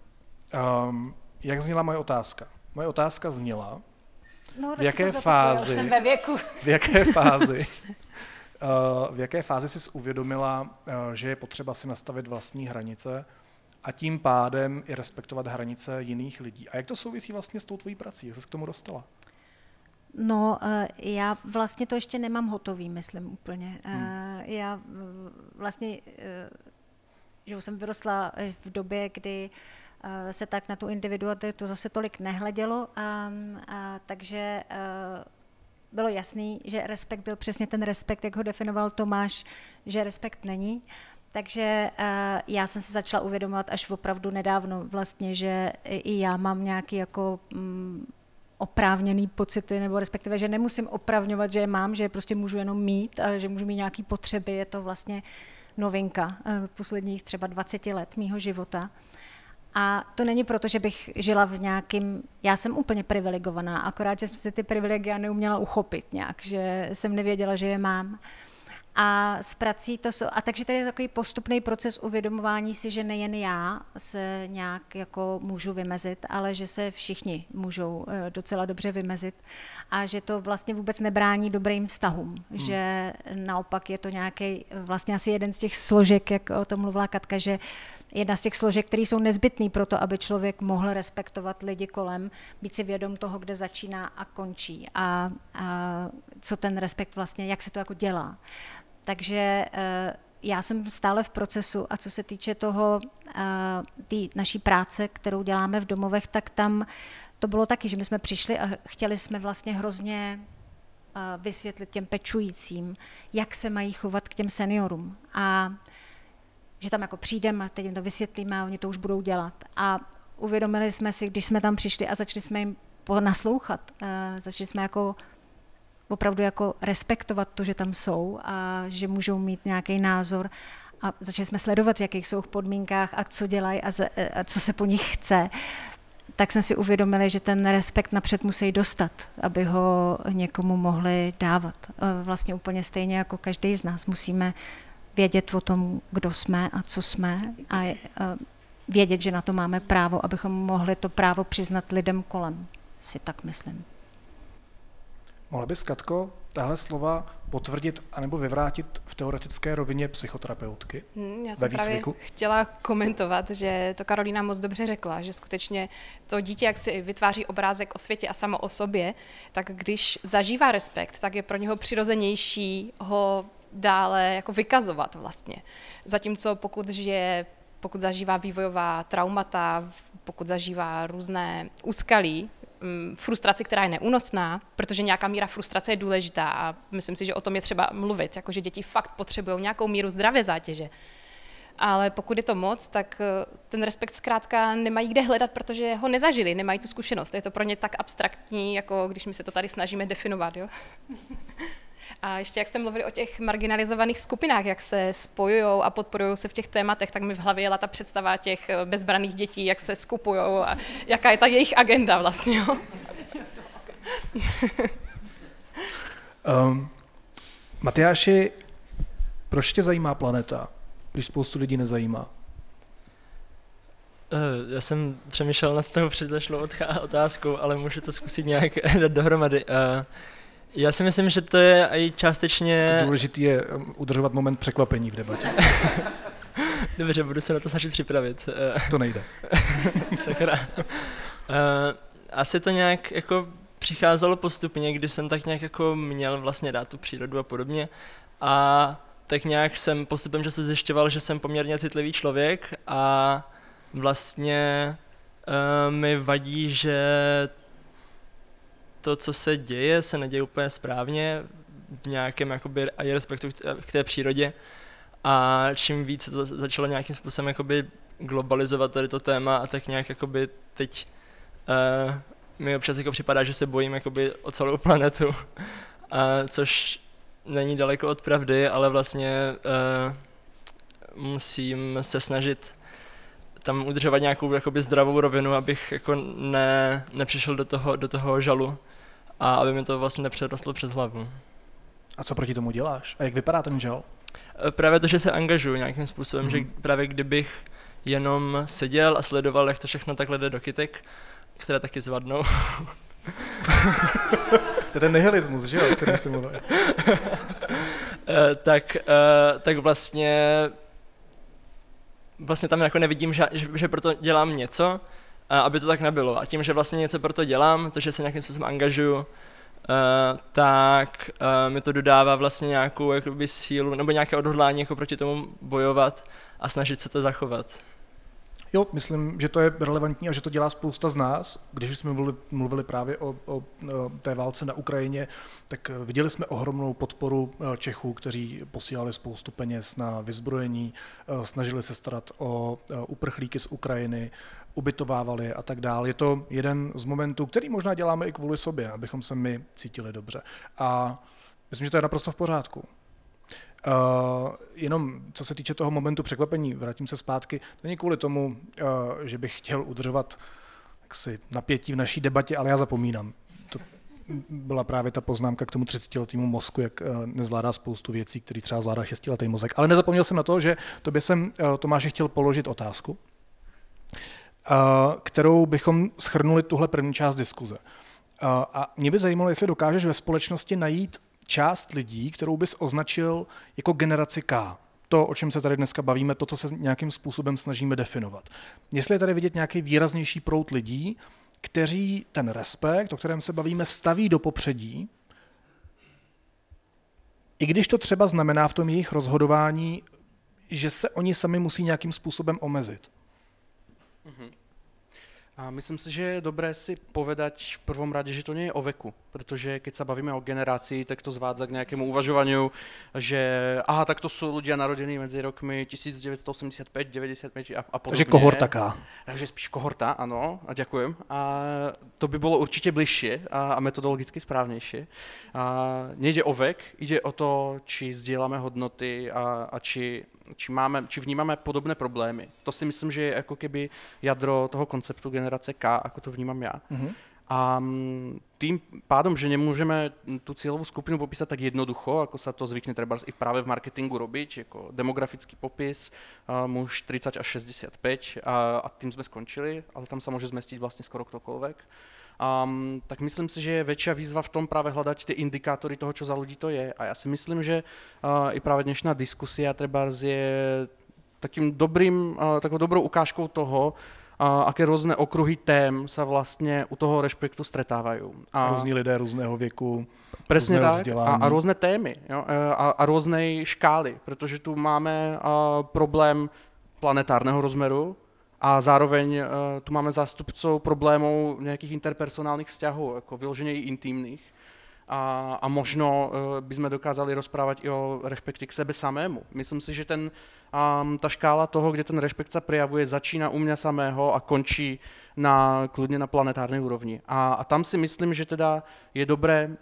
S1: um, jak zněla moje otázka? Moje otázka zněla,
S4: no,
S1: v jaké fázi,
S4: jsem ve věku.
S1: v jaké (laughs) fázi, uh, v jaké fázi jsi uvědomila, uh, že je potřeba si nastavit vlastní hranice a tím pádem i respektovat hranice jiných lidí. A jak to souvisí vlastně s tou tvojí prací? Jak jsi k tomu dostala?
S4: No, eh, já vlastně to ještě nemám hotový, myslím úplně. Eh, hmm. Já vlastně, eh, že jsem vyrostla v době, kdy se tak na tu individualitu zase tolik nehledělo, a, a, takže bylo jasný, že respekt byl přesně ten respekt, jak ho definoval Tomáš, že respekt není. Takže uh, já jsem se začala uvědomovat až opravdu nedávno vlastně, že i já mám nějaký jako um, oprávněný pocity, nebo respektive, že nemusím opravňovat, že je mám, že je prostě můžu jenom mít a že můžu mít nějaké potřeby. Je to vlastně novinka uh, posledních třeba 20 let mýho života. A to není proto, že bych žila v nějakým, já jsem úplně privilegovaná, akorát, že jsem si ty privilegia neuměla uchopit nějak, že jsem nevěděla, že je mám. A s prací to jsou, a takže tady je takový postupný proces uvědomování si, že nejen já se nějak jako můžu vymezit, ale že se všichni můžou eh, docela dobře vymezit a že to vlastně vůbec nebrání dobrým vztahům, hmm. že naopak je to nějaký vlastně asi jeden z těch složek, jak o tom mluvila Katka, že jedna z těch složek, které jsou nezbytné pro to, aby člověk mohl respektovat lidi kolem, být si vědom toho, kde začíná a končí a, a co ten respekt vlastně, jak se to jako dělá. Takže eh, já jsem stále v procesu a co se týče toho, té naší práce, kterou děláme v domovech, tak tam to bylo taky, že my jsme přišli a chtěli jsme vlastně hrozně vysvětlit těm pečujícím, jak se mají chovat k těm seniorům. A že tam jako přijdeme a teď jim to vysvětlíme a oni to už budou dělat. A uvědomili jsme si, když jsme tam přišli a začali jsme jim naslouchat, začali jsme jako opravdu jako respektovat to, že tam jsou a že můžou mít nějaký názor a začali jsme sledovat, v jakých jsou podmínkách a co dělají a, a co se po nich chce, tak jsme si uvědomili, že ten respekt napřed musí dostat, aby ho někomu mohli dávat. Vlastně úplně stejně jako každý z nás musíme vědět o tom, kdo jsme a co jsme a vědět, že na to máme právo, abychom mohli to právo přiznat lidem kolem, si tak myslím.
S1: Mohla bys, Katko, tahle slova potvrdit anebo vyvrátit v teoretické rovině psychoterapeutky?
S6: Hmm, já jsem právě chtěla komentovat, že to Karolína moc dobře řekla, že skutečně to dítě, jak si vytváří obrázek o světě a samo o sobě, tak když zažívá respekt, tak je pro něho přirozenější ho dále jako vykazovat vlastně. Zatímco pokud žije pokud zažívá vývojová traumata, pokud zažívá různé úskalí, frustraci, která je neúnosná, protože nějaká míra frustrace je důležitá a myslím si, že o tom je třeba mluvit, jakože děti fakt potřebují nějakou míru zdravé zátěže. Ale pokud je to moc, tak eh, ten respekt zkrátka nemají kde hledat, protože ho nezažili, nemají tu zkušenost. Je to pro ně tak abstraktní, jako když my se to tady snažíme definovat. Jo? A ještě jak jste mluvili o těch marginalizovaných skupinách, jak se spojují a podporují se v těch tématech, tak mi v hlavě jela ta představa těch eh, bezbraných dětí, jak se skupují a jaká je ta jejich agenda vlastně.
S1: Um, Matyáši, proč tě zajímá planeta, když spoustu lidí nezajímá?
S7: Uh, já jsem přemýšlel nad tou předešlou otázkou, ale můžu to zkusit nějak (laughs) dát dohromady. Uh, já si myslím, že to je i částečně...
S1: Důležitý je um, udržovat moment překvapení v debatě. (laughs)
S7: Dobře, budu se na to snažit připravit. (laughs)
S1: To nejde. (laughs)
S7: Sakra. Uh, asi to nějak jako přicházelo postupně, kdy jsem tak nějak jako měl vlastně dát tu přírodu a podobně. A tak nějak jsem postupem se zjišťoval, že jsem poměrně citlivý člověk a vlastně uh, mi vadí, že to, co se děje, se neděje úplně správně v nějakém jakoby, respektu k té přírodě. A čím víc to začalo nějakým způsobem jakoby globalizovat tady to téma a tak nějak jakoby teď uh, mi občas jako připadá, že se bojím jakoby o celou planetu, uh, což není daleko od pravdy, ale vlastně uh, musím se snažit tam udržovat nějakou jakoby zdravou rovinu, abych jako ne, nepřišel do toho, do toho žalu a aby mi to vlastně nepřerostlo přes hlavu.
S1: A co proti tomu děláš? A jak vypadá ten žal?
S7: E, právě to, že se angažuju nějakým způsobem, mm-hmm. že mhm. právě kdybych jenom seděl a sledoval, jak to všechno takhle jde do kytek, které taky zvadnou. (laughs)
S1: to je ten nihilismus, že jo, o kterém jsem mluvil.
S7: E, tak, uh, tak vlastně vlastně tam jako nevidím, že, že, že proto dělám něco, aby to tak nebylo. A tím, že vlastně něco pro to dělám, to, že se nějakým způsobem angažuju, uh, tak uh, mi to dodává vlastně nějakou jakoby, sílu nebo nějaké odhodlání jako proti tomu bojovat a snažit se to zachovat.
S1: Jo, myslím, že to je relevantní a že to dělá spousta z nás. Když jsme mluvili, mluvili právě o, o, té válce na Ukrajině, tak viděli jsme ohromnou podporu eh, Čechů, kteří posílali spoustu peněz na vyzbrojení, snažili se starat o uprchlíky z Ukrajiny, ubytovávali a tak dále. Je to jeden z momentů, který možná děláme i kvůli sobě, abychom se my cítili dobře. A myslím, že to je naprosto v pořádku. Uh, jenom co se týče toho momentu překvapení, vrátím se zpátky, to není kvůli tomu, uh, že bych chtěl udržovat jaksi, napětí v naší debatě, ale já zapomínám. To byla právě ta poznámka k tomu 30-letému mozku, jak uh, nezvládá spoustu věcí, které třeba zvládá 6-letý mozek. Ale nezapomněl jsem na to, že tobě jsem, uh, Tomáše, chtěl položit otázku kterou bychom schrnuli tuhle první část diskuze. A mě by zajímalo, jestli dokážeš ve společnosti najít část lidí, kterou bys označil jako generaci K. To, o čem se tady dneska bavíme, to, co se nějakým způsobem snažíme definovat. Jestli je tady vidět nějaký výraznější prout lidí, kteří ten respekt, o kterém se bavíme, staví do popředí, i když to třeba znamená v tom jejich rozhodování že se oni sami musí nějakým způsobem omezit.
S3: Mm-hmm. A myslím si, že je dobré si povedať v prvom rade, že to nie je o veku, pretože keď sa bavíme o generácii, tak to zvádza k nejakému uvažovaniu, že aha, tak to sú ľudia narodení medzi rokmi 1985, 95 a, a podobne.
S1: Takže kohorta K.
S3: Takže spíš kohorta, ano, a ďakujem. A to by bolo určite bližšie a, a metodologicky správnejšie. A nejde o vek, ide o to, či zdieľame hodnoty a, a či či, máme, či vnímáme podobné problémy. To si myslím, že je jako keby jadro toho konceptu generace K, ako to vnímám já. Mm-hmm. A mm, tým pádom, že nemůžeme tu cílovou skupinu popísat tak jednoducho, ako sa to zvykne treba i práve v marketingu robiť, jako demografický popis, muž 30 až 65 a, a tým sme skončili, ale tam sa môže zmestiť vlastne skoro ktokoľvek. Um, tak myslím si, že je väčšia výzva v tom práve hľadať tie indikátory toho, čo za ľudí to je. A ja si myslím, že uh, i práve dnešná diskusia treba je takým dobrým, uh, takou dobrou ukážkou toho, a aké rôzne okruhy tém sa vlastne u toho rešpektu stretávajú.
S1: A různí lidé různého věku,
S3: Presne tak. A, a rôzne témy jo? E, a, a rôznej škály, pretože tu máme a, problém planetárneho rozmeru, a zároveň uh, tu máme zástupcov problémů nějakých interpersonálních vzťahů, jako vyloženě i intimních. A, a možno uh, bychom dokázali rozprávat i o respekti k sebe samému. Myslím si, že ten, um, ta škála toho, kde ten respekt se prejavuje, začíná u mě samého a končí na, kludně na planetární úrovni. A, a tam si myslím, že teda je dobré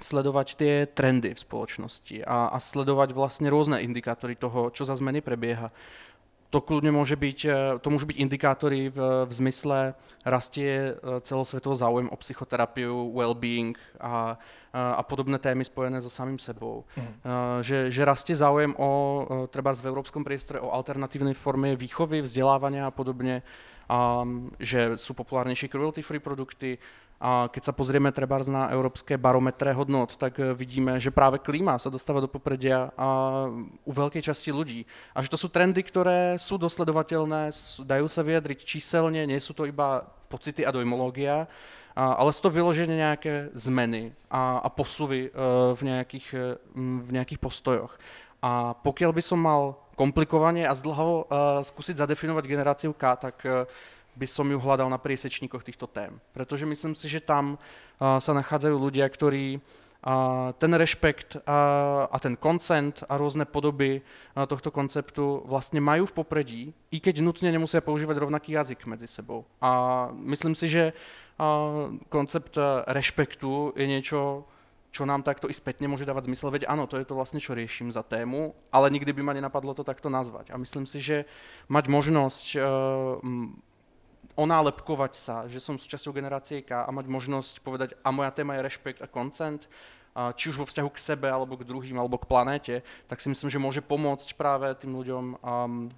S3: sledovat ty trendy v společnosti a, a sledovat vlastně různé indikátory toho, co za zmeny prebieha to kľudne môže byť, eh, to môžu byť indikátory v, v zmysle rastie eh, celosvetovo záujem o psychoterapiu, well-being a, a podobné témy spojené so samým sebou. Mm. Že, že rastie záujem o, treba v európskom priestore, o alternatívnej formy výchovy, vzdelávania a podobne, a, že sú populárnejšie cruelty-free produkty, a keď sa pozrieme treba na európske barometre hodnot, tak eh, vidíme, že práve klíma sa dostáva do popredia a u veľkej časti ľudí. A že to sú trendy, ktoré sú dosledovateľné, dajú sa vyjadriť číselne, nie sú to iba pocity a dojmológia, ale sú to vyložené nejaké zmeny a, a posuvy eh, v nejakých, eh, v nejakých postojoch. A pokiaľ by som mal komplikovane a zdlhavo skúsiť zadefinovať generáciu K, tak by som ju hľadal na priesečníkoch týchto tém. Pretože myslím si, že tam sa nachádzajú ľudia, ktorí ten rešpekt a ten koncent a rôzne podoby tohto konceptu vlastne majú v popredí, i keď nutne nemusia používať rovnaký jazyk medzi sebou. A myslím si, že koncept rešpektu je niečo, čo nám takto i spätne môže dávať zmysel, veď áno, to je to vlastne, čo riešim za tému, ale nikdy by ma nenapadlo to takto nazvať. A myslím si, že mať možnosť uh, onálepkovať sa, že som súčasťou generácie K a mať možnosť povedať, a moja téma je rešpekt a koncent, či už vo vzťahu k sebe, alebo k druhým, alebo k planéte, tak si myslím, že môže pomôcť práve tým ľuďom um,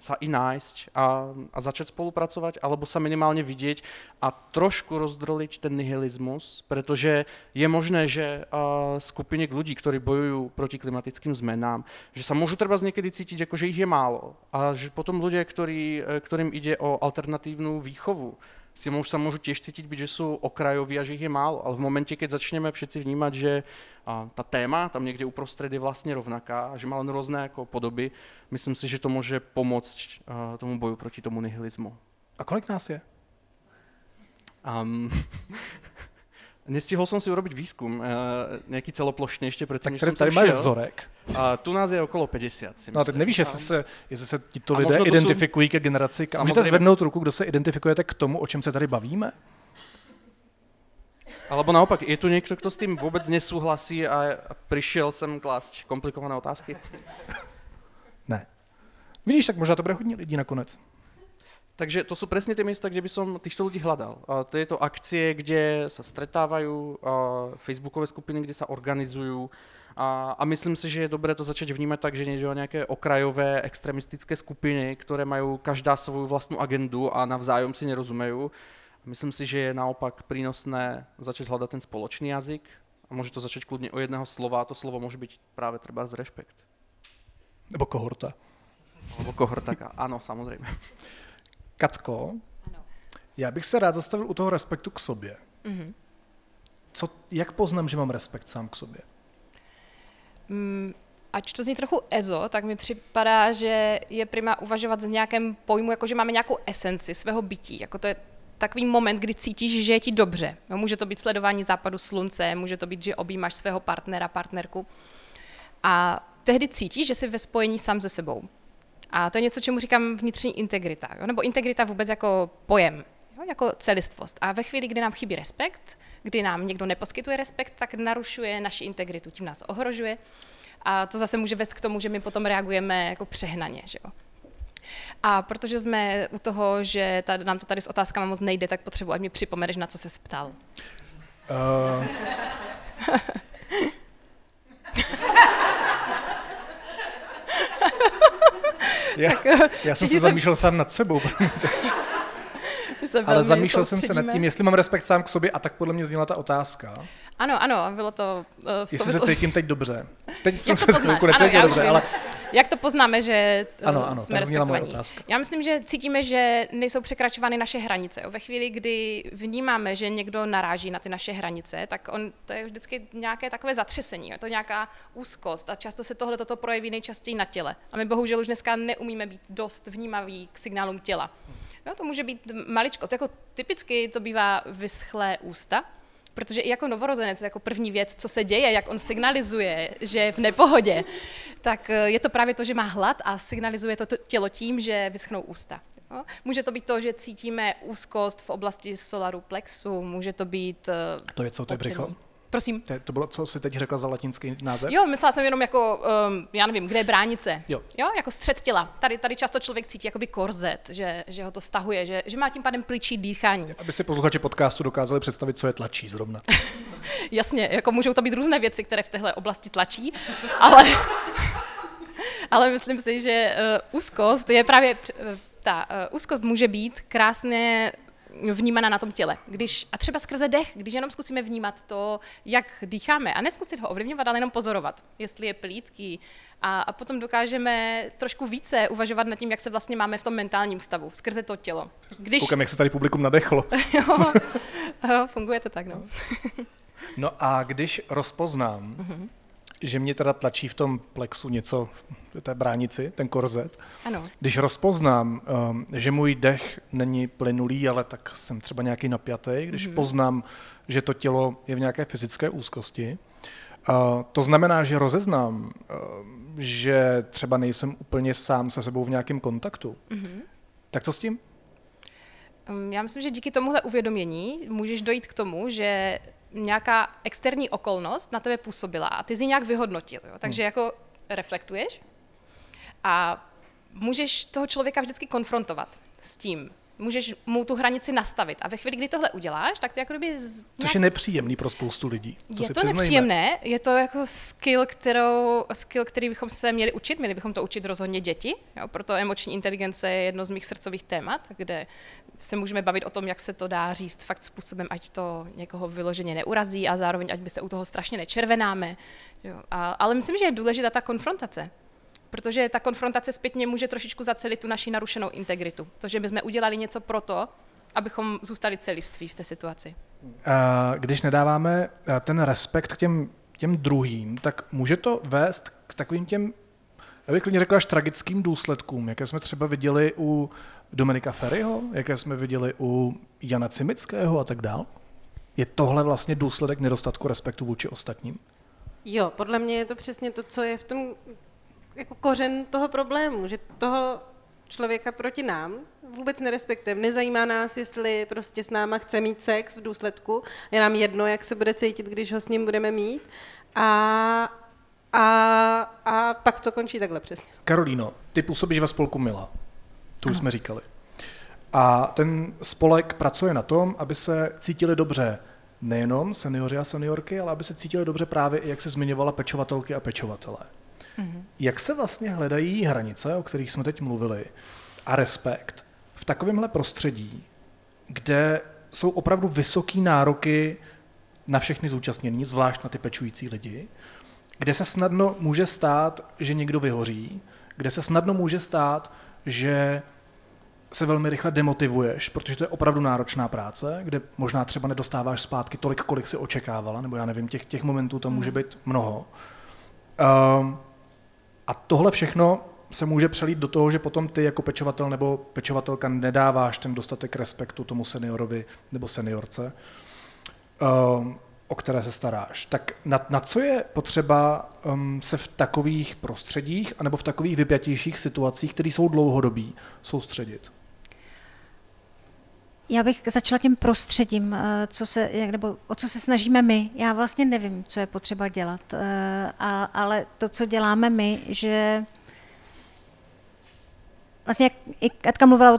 S3: sa i nájsť a, a začať spolupracovať, alebo sa minimálne vidieť a trošku rozdroliť ten nihilizmus, pretože je možné, že uh, skupiny ľudí, ktorí bojujú proti klimatickým zmenám, že sa môžu treba niekedy cítiť, ako že ich je málo a že potom ľudia, ktorí, e, ktorým ide o alternatívnu výchovu, si môžu, sa môžu tiež cítiť byť, že sú okrajoví a že ich je málo, ale v momente, keď začneme všetci vnímať, že a, tá téma tam niekde uprostred je vlastne rovnaká a že má len rôzne ako podoby, myslím si, že to môže pomôcť a, tomu boju proti tomu nihilizmu.
S1: A kolik nás je?
S3: Um, (laughs) Nestihol som si urobiť výskum, uh, nejaký celoplošný ešte predtým,
S1: tak tady máš vzorek.
S3: A tu nás je okolo 50. Si
S1: no a teď nevíš, jestli se, jestli se tito lidé identifikují jsou... ke generaci. Samozřejmě... Můžete zvednout ruku, kdo se identifikujete k tomu, o čem se tady bavíme?
S3: Alebo naopak, je tu někdo, kdo s tím vůbec nesouhlasí a přišel sem klást komplikované otázky?
S1: Ne. Vidíš, tak možná to bude hodně lidí nakonec.
S3: Takže to sú presne tie miesta, kde by som týchto ľudí hľadal. A tieto akcie, kde sa stretávajú, a facebookové skupiny, kde sa organizujú. A, a myslím si, že je dobré to začať vnímať tak, že nejde o nejaké okrajové extremistické skupiny, ktoré majú každá svoju vlastnú agendu a navzájom si nerozumejú. Myslím si, že je naopak prínosné začať hľadať ten spoločný jazyk a môže to začať kľudne o jedného slova a to slovo môže byť práve treba z rešpekt.
S1: Nebo kohorta.
S3: Nebo kohorta, áno, samozrejme.
S1: Katko, ano. já bych se rád zastavil u toho respektu k sobě. Mm-hmm. Co, jak poznám, že mám respekt sám k sobě?
S6: Mm, ač to zní trochu ezo, tak mi připadá, že je prima uvažovat z nějakém pojmu, jako že máme nějakou esenci svého bytí, jako to je takový moment, kdy cítíš, že je ti dobře. No, může to být sledování západu slunce, může to být, že objímáš svého partnera, partnerku. A tehdy cítíš, že jsi ve spojení sám se sebou. A to je něco, čemu říkám vnitřní integrita, jo? nebo integrita vůbec jako pojem, jo? jako celistvost. A ve chvíli, kdy nám chybí respekt, kdy nám někdo neposkytuje respekt, tak narušuje naši integritu, tím nás ohrožuje. A to zase může vést k tomu, že my potom reagujeme jako přehnaně. Že jo? A protože jsme u toho, že tady, nám to tady s otázkama moc nejde, tak potřebuji, ať mi připomeneš, na co se ptal. Uh... (laughs) (laughs)
S1: já, tak, eh, já jsem se zamýšlel sám nad sebou. (laughs) Ale zamýšlel jsem se nad tím, jestli mám respekt sám k sobě a tak podle mě zněla ta otázka.
S6: Ano, ano, bylo to
S1: uh, v Jestli se cítím teď dobře. Teď
S6: Jak
S1: jsem
S6: se chvilku
S1: necítil dobře, ale...
S6: Jak to poznáme, že uh,
S1: ano, ano,
S6: jsme respektovaní? Já myslím, že cítíme, že nejsou překračovány naše hranice. Ve chvíli, kdy vnímáme, že někdo naráží na ty naše hranice, tak on, to je vždycky nějaké takové zatřesení, je to nějaká úzkost a často se tohle toto projeví nejčastěji na těle. A my bohužel už dneska neumíme být dost vnímaví k signálům těla. Jo, to může být maličkost. Jako typicky to bývá vyschlé ústa, protože i jako novorozenec, jako první věc, co se děje, jak on signalizuje, že je v nepohodě, tak eh, je to právě to, že má hlad a signalizuje to tělo tím, že vyschnou ústa. Jo? Může to být to, že cítíme úzkost v oblasti solaru plexu, může to být...
S1: Eh, to je co, to je břicho?
S6: Prosím.
S1: To, to bylo, co jsi teď řekla za latinský název?
S6: Jo, myslela jsem jenom jako, um, já nevím, kde je bránice.
S1: Jo.
S6: jo jako střed těla. Tady, tady často člověk cítí jakoby korzet, že, že ho to stahuje, že, že má tím pádem pličí dýchání.
S1: Aby si posluchači podcastu dokázali představit, co je tlačí zrovna. (laughs)
S6: Jasně, jako můžou to být různé věci, které v téhle oblasti tlačí, ale, (laughs) ale myslím si, že uh, úzkost je právě, uh, ta uh, úzkost může být krásně vnímaná na tom těle. Když, a třeba skrze dech, když jenom zkusíme vnímat to, jak dýcháme, a nezkusit ho ovlivňovat, ale jenom pozorovat, jestli je plítký, a, a potom dokážeme trošku více uvažovat nad tím, jak se vlastně máme v tom mentálním stavu, skrze to tělo.
S1: Když... Koukám, jak se tady publikum nadechlo. (laughs)
S6: jo, (laughs) jo, funguje to tak, no.
S1: no a když rozpoznám, mm-hmm že mě teda tlačí v tom plexu něco, té bránici, ten korzet.
S6: Ano.
S1: Když rozpoznám, um, že můj dech není plynulý, ale tak jsem třeba nějaký napjatý, když mm-hmm. poznám, že to tělo je v nějaké fyzické úzkosti, uh, to znamená, že rozeznám, uh, že třeba nejsem úplně sám se sebou v nějakém kontaktu. Mm-hmm. Tak co s tím?
S6: Um, já myslím, že díky tomuhle uvědomění můžeš dojít k tomu, že nějaká externí okolnost na tebe působila a ty jsi nějak vyhodnotil. Jo? Takže hmm. jako reflektuješ a můžeš toho člověka vždycky konfrontovat s tím, můžeš mu tu hranici nastavit. A ve chvíli, kdy tohle uděláš, tak ty jako kdyby... Z...
S1: Což je nepříjemný pro spoustu lidí.
S6: To je to přiznejme. nepříjemné, je to jako skill, kterou, skill, který bychom se měli učit, měli bychom to učit rozhodně děti, jo? proto emoční inteligence je jedno z mých srdcových témat, kde se můžeme bavit o tom, jak se to dá říct fakt způsobem, ať to někoho vyloženě neurazí a zároveň, ať by se u toho strašně nečervenáme. Jo? A, ale myslím, že je důležitá ta konfrontace. Protože ta konfrontace zpětně může trošičku zacelit tu naši narušenou integritu. To, že bychom udělali něco pro to, abychom zůstali celiství v té situaci.
S1: Když nedáváme ten respekt k těm, těm druhým, tak může to vést k takovým těm, já bych klidně řekl, až tragickým důsledkům, jaké jsme třeba viděli u Dominika Ferryho, jaké jsme viděli u Jana Cimického a tak dál? Je tohle vlastně důsledek nedostatku respektu vůči ostatním?
S2: Jo, podle mě je to přesně to, co je v tom jako kořen toho problému, že toho člověka proti nám vůbec nerespektujeme. Nezajímá nás, jestli prostě s náma chce mít sex v důsledku. Je nám jedno, jak se bude cítit, když ho s ním budeme mít. A, a, a pak to končí takhle přesně.
S1: Karolíno, ty působíš ve spolku Mila. To už jsme říkali. A ten spolek pracuje na tom, aby se cítili dobře nejenom seniori a seniorky, ale aby se cítili dobře právě i, jak se zmiňovala, pečovatelky a pečovatelé. Mm-hmm. Jak se vlastně hledají hranice, o kterých jsme teď mluvili, a respekt v takovémhle prostředí, kde jsou opravdu vysoký nároky na všechny zúčastnění, zvlášť na ty pečující lidi, kde se snadno může stát, že někdo vyhoří, kde se snadno může stát, že se velmi rychle demotivuješ, protože to je opravdu náročná práce, kde možná třeba nedostáváš zpátky tolik, kolik si očekávala, nebo já nevím, těch, těch momentů tam může hmm. být mnoho. Um, A tohle všechno se může přelít do toho, že potom ty jako pečovatel nebo pečovatelka nedáváš ten dostatek respektu tomu seniorovi nebo seniorce, um, o které se staráš. Tak na, na co je potřeba um, se v takových prostředích anebo v takových vypjatějších situacích, které jsou dlouhodobí, soustředit?
S4: Já bych začala tím prostředím, eh, co se, nebo o co se snažíme my. Já vlastně nevím, co je potřeba dělat, eh, ale to, co děláme my, že vlastně jak Katka mluvila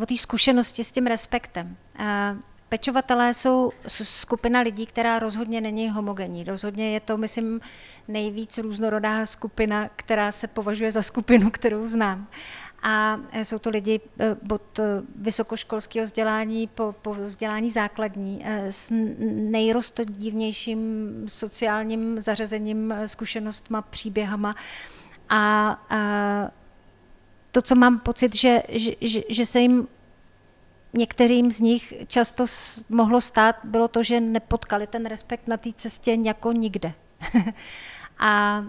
S4: o té zkušenosti s tím respektem. Eh, pečovatelé jsou skupina lidí, která rozhodně není homogenní. Rozhodně je to, myslím, nejvíc různorodá skupina, která se považuje za skupinu, kterou znám a e, jsou to lidi e, od e, vysokoškolského vzdělání po, po vzdělání základní s nejrostodívnějším sociálním zařazením, zkušenostma, příběhama a, a to, co mám pocit, že, že, že se jim některým z nich často mohlo stát, bylo to, že nepotkali ten respekt na té cestě jako nikde. (laughs) a, a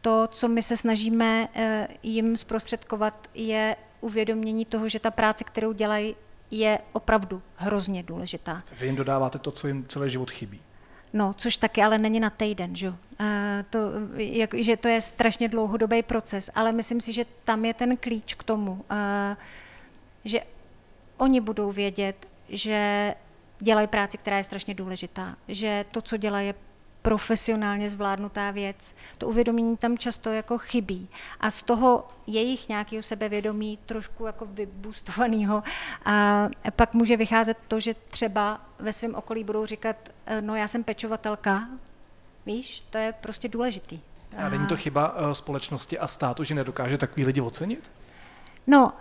S4: to, co my se snažíme eh, jim zprostředkovat, je uvědomění toho, že ta práce, kterou dělají, je opravdu hrozně důležitá.
S1: Vy jim dodáváte to, co jim celý život chybí.
S4: No, což taky ale není na týden, že? Uh, to, jak, že to je strašně dlouhodobý proces, ale myslím si, že tam je ten klíč k tomu, že oni budou vědět, že dělají práci, která je strašně důležitá, že to, co dělají, je profesionálně zvládnutá věc. To uvědomění tam často jako chybí. A z toho jejich nějakého sebevědomí trošku jako vybustovaného a pak může vycházet to, že třeba ve svém okolí budou říkat, eh, no já jsem pečovatelka, víš, to je prostě důležitý.
S1: A není to chyba eh, společnosti a státu, že nedokáže takový lidi ocenit?
S4: No,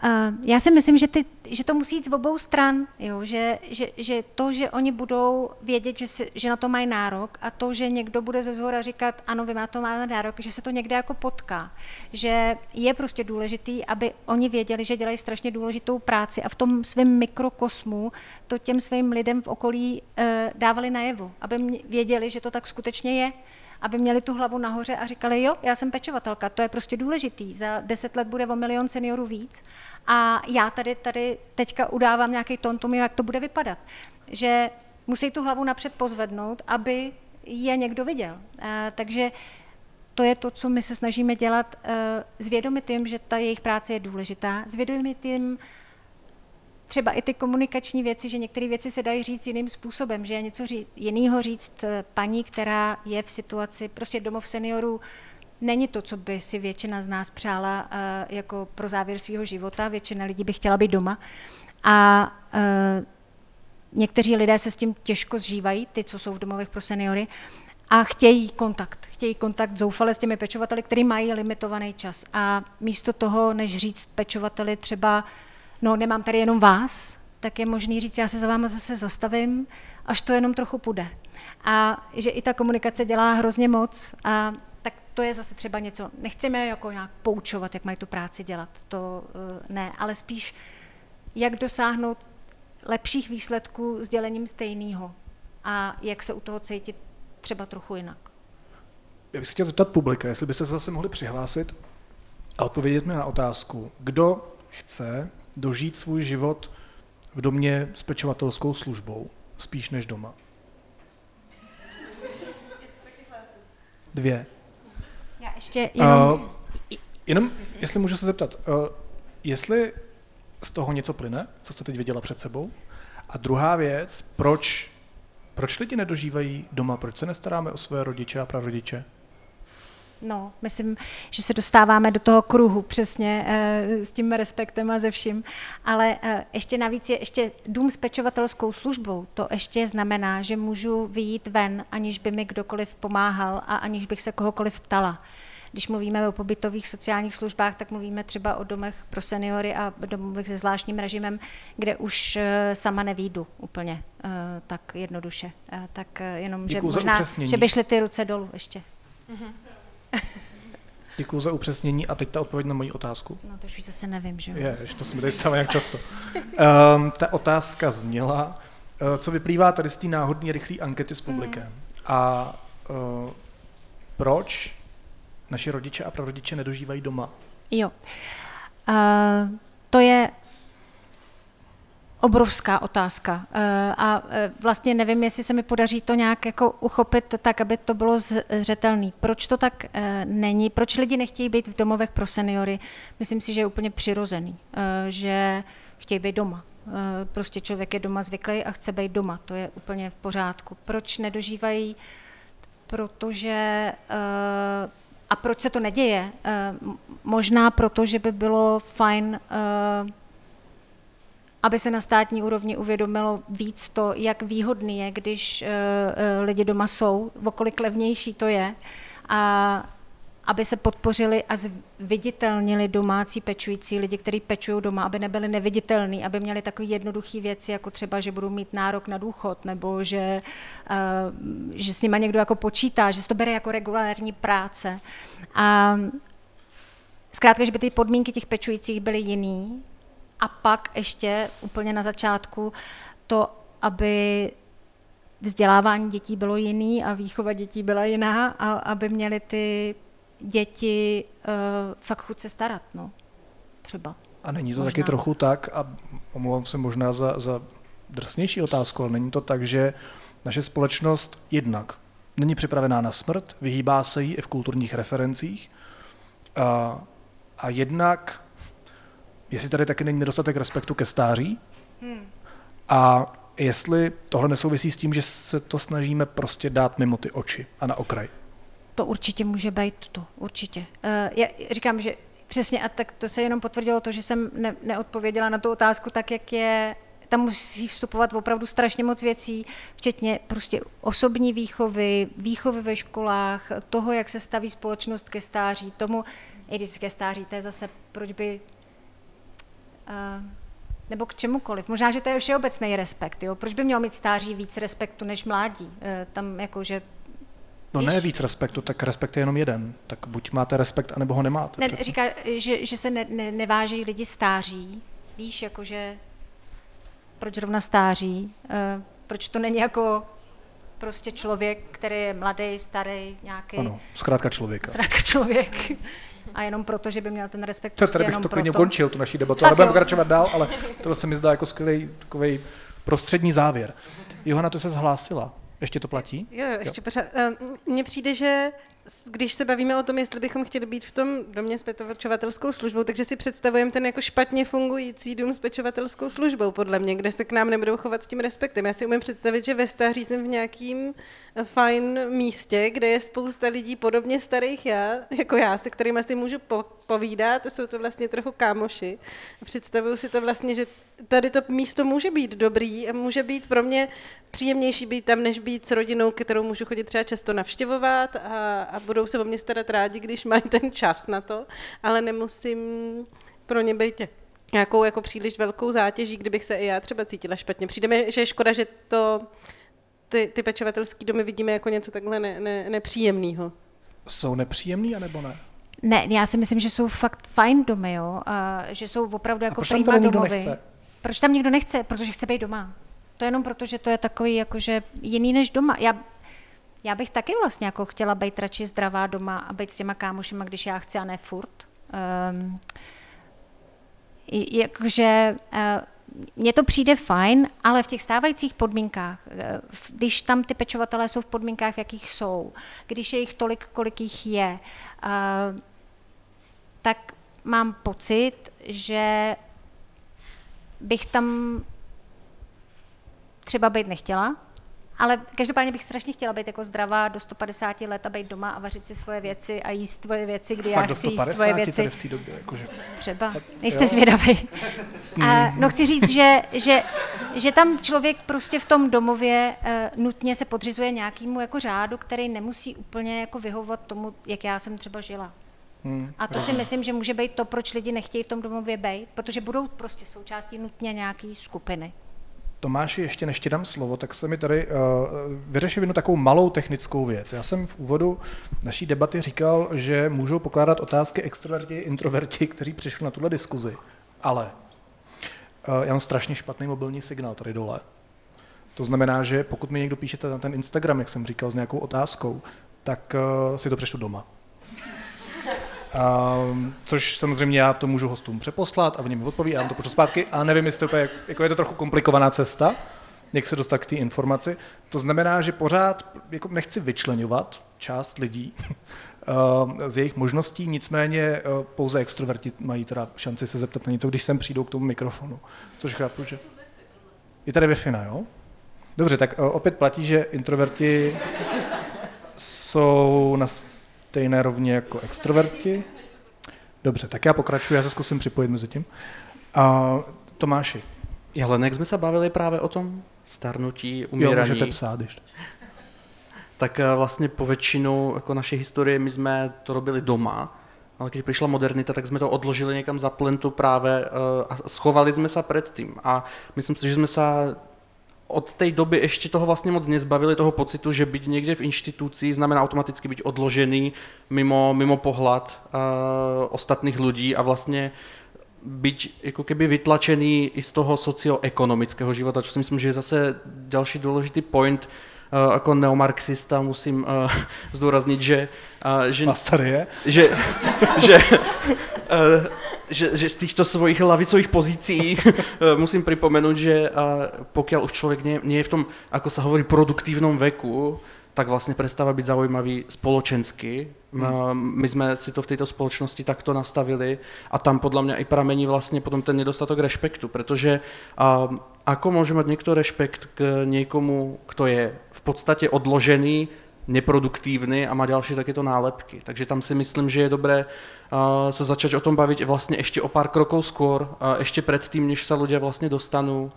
S4: já si myslím, že, ty, že to musí jít z obou stran, jo? Že, že, že to, že oni budou vědět, že, si, že na to mají nárok a to, že někdo bude ze zhora říkat, ano, vy na to máte nárok, že se to někde jako potká. Že je prostě důležitý, aby oni věděli, že dělají strašně důležitou práci a v tom svém mikrokosmu to těm svým lidem v okolí uh, dávali najevo, aby věděli, že to tak skutečně je aby měli tu hlavu nahoře a říkali, jo, já jsem pečovatelka, to je prostě důležitý, za deset let bude o milion seniorů víc a já tady, tady teďka udávám nějaký tontum, jak to bude vypadat. Že musí tu hlavu napřed pozvednout, aby je někdo viděl. E, takže to je to, co my se snažíme dělat, e, zvědomit jim, že ta jejich práce je důležitá, zvědomit jim, třeba i ty komunikační věci, že některé věci se dají říct jiným způsobem, že je něco říct, jiného říct eh, paní, která je v situaci, prostě domov seniorů, není to, co by si většina z nás přála uh, jako pro závěr svého života, většina lidí by chtěla být doma. A uh, někteří lidé se s tím těžko zžívají, ty, co jsou v domovech pro seniory, a chtějí kontakt. Chtějí kontakt zoufale s těmi pečovateli, který mají limitovaný čas. A místo toho, než říct pečovateli třeba no nemám tady jenom vás, tak je možný říct, já se za váma zase zastavím, až to jenom trochu půjde. A že i ta komunikace dělá hrozně moc a tak to je zase třeba něco, nechceme jako nějak poučovat, jak mají tu práci dělat, to uh, ne, ale spíš jak dosáhnout lepších výsledků s dělením stejného a jak se u toho cítit třeba trochu jinak.
S1: Já bych se chtěl zeptat publika, jestli byste se zase mohli přihlásit a odpovědět mi na otázku, kdo chce dožít svůj život v domě s pečovatelskou službou, spíš než doma? Dvě.
S4: Já ještě jenom... Uh,
S1: jenom, jestli můžu se zeptat, uh, jestli z toho něco plyne, co jste teď viděla před sebou? A druhá věc, proč, proč lidi nedožívají doma, proč se nestaráme o své rodiče a prarodiče?
S4: No, myslím, že se dostáváme do toho kruhu přesně e, s tím respektem a ze vším, ale e, ještě navíc je ještě dům s pečovatelskou službou. To ještě znamená, že můžu vyjít ven, aniž by mi kdokoliv pomáhal a aniž bych se kohokoliv ptala. Když mluvíme o pobytových sociálních službách, tak mluvíme třeba o domech pro seniory a domovech se zvláštním režimem, kde už e, sama nevídu úplně tak jednoduše. Tak jenom, Děkuju že možná, že by šly ty ruce dolů ještě. Mm-hmm. (laughs)
S1: Děkuji za upřesnění a teď ta odpověď na moji otázku.
S4: No to už zase nevím, že
S1: Je, že to se mi tady stává jak často. Um, (laughs) ta otázka zněla, uh, co vyplývá tady z té náhodné rychlé ankety s publikem. Mm. A uh, proč naši rodiče a prarodiče nedožívají doma?
S4: Jo. Uh, to je obrovská otázka. Uh, a uh, vlastně nevím, jestli se mi podaří to nějak jako uchopit tak, aby to bylo zřetelné. Proč to tak uh, není? Proč lidi nechtějí být v domovech pro seniory? Myslím si, že je úplně přirozený, že chtějí být doma. Prostě člověk je doma zvyklý a chce být doma. To je úplně v pořádku. Proč nedožívají? Protože a proč se to neděje? Možná proto, že by bylo fajn aby se na státní úrovni uvědomilo víc to, jak výhodný je, když uh, lidi doma jsou, okolik levnější to je, a aby se podpořili a zviditelnili domácí pečující lidi, kteří pečují doma, aby nebyli neviditelní, aby měli takové jednoduché věci, jako třeba, že budou mít nárok na důchod, nebo že, uh, že s nima někdo jako počítá, že se to bere jako regulární práce. A zkrátka, že by ty podmínky těch pečujících byly jiný, a pak ještě úplně na začátku to, aby vzdělávání dětí bylo jiný a výchova dětí byla jiná a aby měly ty děti uh, fakt chuť se starat, no. Třeba.
S1: A není to možná. taky trochu tak, a omlouvám se možná za, za drsnější otázku, ale není to tak, že naše společnost jednak není připravená na smrt, vyhýbá se jí i v kulturních referencích a, a jednak jestli tady taky není nedostatek respektu ke stáří hmm. a jestli tohle nesouvisí s tím, že se to snažíme prostě dát mimo ty oči a na okraj.
S4: To určitě může být to, určitě. Uh, já říkám, že přesně a tak to se jenom potvrdilo to, že jsem ne, neodpověděla na tu otázku tak, jak je tam musí vstupovat opravdu strašně moc věcí, včetně prostě osobní výchovy, výchovy ve školách, toho, jak se staví společnost ke stáří, tomu, i když ke stáří, to je zase, proč by nebo k čemukoliv. Možná, že to je všeobecný respekt. Jo? Proč by měl mít stáří víc respektu než mládí? E, tam jako, že
S1: No ne víc respektu, tak respekt je jenom jeden. Tak buď máte respekt, anebo ho nemáte.
S4: Ne, říká, že, že se ne, ne, neváží lidi stáří. Víš, jakože proč zrovna stáří? E, proč to není jako prostě člověk, který je mladý, starý, nějaký...
S1: Ano, zkrátka člověka.
S4: Zkrátka člověk a jenom proto, že by měl ten respekt.
S1: To, tady bych to klidně ukončil, tu naší debatu, ale budeme pokračovat dál, ale tohle se mi zdá jako skvělý takový prostřední závěr. Johana, to se zhlásila. Ještě to platí?
S2: Jo, ještě jo. pořád. Eh, mně přijde, že když se bavíme o tom, jestli bychom chtěli být v tom domě s pečovatelskou službou, takže si představujeme ten jako špatně fungující dům s pečovatelskou službou, podle mě, kde se k nám nebudou chovat s tím respektem. Já si umím představit, že ve stáří jsem v nějakým eh, fajn místě, kde je spousta lidí podobně starých já, jako já, se kterými si můžu po- povídat, jsou to vlastně trochu kámoši. Představuju si to vlastně, že tady to místo může být dobrý a může být pro mě příjemnější být tam, než být s rodinou, kterou můžu chodit třeba často navštěvovat a, a budou se o mě starat rádi, když mají ten čas na to, ale nemusím pro ně být nějakou jako příliš velkou zátěží, kdybych se i já třeba cítila špatně. Přijde mi, že je škoda, že to ty, ty pečovatelské domy vidíme jako něco takhle ne, ne, nepříjemného.
S1: Jsou nepříjemný, anebo ne?
S4: Ne, já si myslím, že jsou fakt fajn domy, jo, a že jsou opravdu jako prýma domovy. Nechce? Proč tam nikdo nechce? Protože chce být doma. To je jenom proto, že to je takový jakože jiný než doma. Já, já bych taky vlastně jako chtěla být radši zdravá doma a být s těma kámošima, když já chci a ne furt. Um, jakože uh, mně to přijde fajn, ale v těch stávajících podmínkách, eh, když tam ty pečovatelé jsou v podmínkách, v jakých jsou, když je jich tolik, kolik jich je, uh, tak mám pocit, že bych tam třeba být nechtěla, ale každopádně bych strašně chtěla být jako zdravá do 150 let a být doma a vařit si svoje věci a jíst svoje věci, kdy Fakt já chci jíst svoje věci.
S1: v té době, jakože...
S4: Třeba, Fakt, nejste zvědavý. A, no chci říct, že, že, že tam člověk prostě v tom domově uh, nutně se podřizuje nějakému jako řádu, který nemusí úplně jako vyhovovat tomu, jak já jsem třeba žila. Hmm, a to rozumím. si myslím, že může být to, proč lidi nechtějí v tom domově být, protože budou prostě součástí nutně nějaké skupiny.
S1: Tomáši, ještě než ti dám slovo, tak se mi tady uh, vyřeším jednu takovou malou technickou věc. Já jsem v úvodu naší debaty říkal, že můžou pokládat otázky extroverti, introverti, kteří přišli na tuhle diskuzi. Ale uh, já mám strašně špatný mobilní signál tady dole. To znamená, že pokud mi někdo píšete na ten Instagram, jak jsem říkal, s nějakou otázkou, tak uh, si to přečtu doma. Um, což samozřejmě já to můžu hostům přeposlat a oni mi odpoví, já vám to pošlu zpátky a nevím, jestli to je, jako je to trochu komplikovaná cesta, jak se dostat k té informaci. To znamená, že pořád jako nechci vyčlenovat část lidí (laughs) z jejich možností, nicméně pouze extroverti mají teda šanci se zeptat na něco, když sem přijdou k tomu mikrofonu, což chápu, že... Je tady wi jo? Dobře, tak opět platí, že introverti jsou na stejné rovně jako extroverti. Dobře, tak já pokračuji, já se zkusím připojit mezi tím. A Tomáši.
S3: Ale jak jsme se bavili právě o tom starnutí, umírání. Jo,
S1: můžete psát, když
S3: tak eh, vlastně po většinu jako naší historie my jsme to robili doma, ale když přišla modernita, tak jsme to odložili někam za plentu právě eh, a schovali jsme se předtím. A myslím si, že jsme se od té doby ještě toho vlastně moc nezbavili toho pocitu, že být někde v instituci znamená automaticky být odložený mimo, mimo pohled uh, ostatných lidí a vlastně být jako keby vytlačený i z toho socioekonomického života, čo si myslím, že je zase další důležitý point, uh, jako neomarxista musím uh, (laughs) zdůraznit, že,
S1: uh, že, je.
S3: že, (laughs) že uh, že, že z týchto svojich lavicových pozícií (laughs) musím připomenout, že pokud už člověk nie, nie je v tom, ako sa hovorí, produktívnom veku, tak vlastně přestává být zaujímavý spoločensky. Hmm. My jsme si to v této společnosti takto nastavili a tam podle mě i pramení vlastně potom ten nedostatok respektu, protože a, ako může mít někdo respekt k někomu, kdo je v podstatě odložený, neproduktívny a má další takéto nálepky. Takže tam si myslím, že je dobré se začať o tom bavit vlastně ještě o pár krokov skôr, uh, ještě předtím, než se lidé vlastně dostanou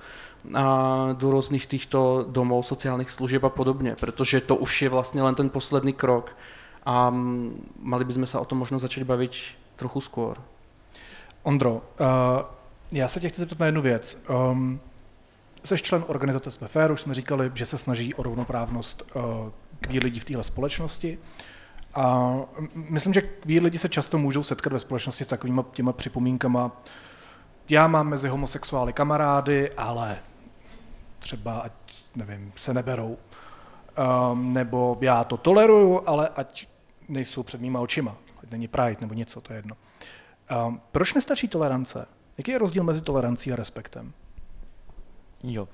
S3: do různých těchto domů, sociálních služeb a podobně, protože to už je vlastně len ten poslední krok a mali bychom se o tom možno začít bavit trochu skôr.
S1: Ondro, uh, já se tě chci zeptat na jednu věc. Um, jsi člen organizace Jsme už jsme říkali, že se snaží o rovnoprávnost uh, lidí v téhle společnosti. A myslím, že queer lidi se často můžou setkat ve společnosti s takovými těma připomínkama. Já mám mezi homosexuály kamarády, ale třeba ať, nevím, se neberou. Um, nebo já to toleruju, ale ať nejsou před mýma očima. Ať není pride nebo něco, to je jedno. Um, proč nestačí tolerance? Jaký je rozdíl mezi tolerancí a respektem?
S5: Jo,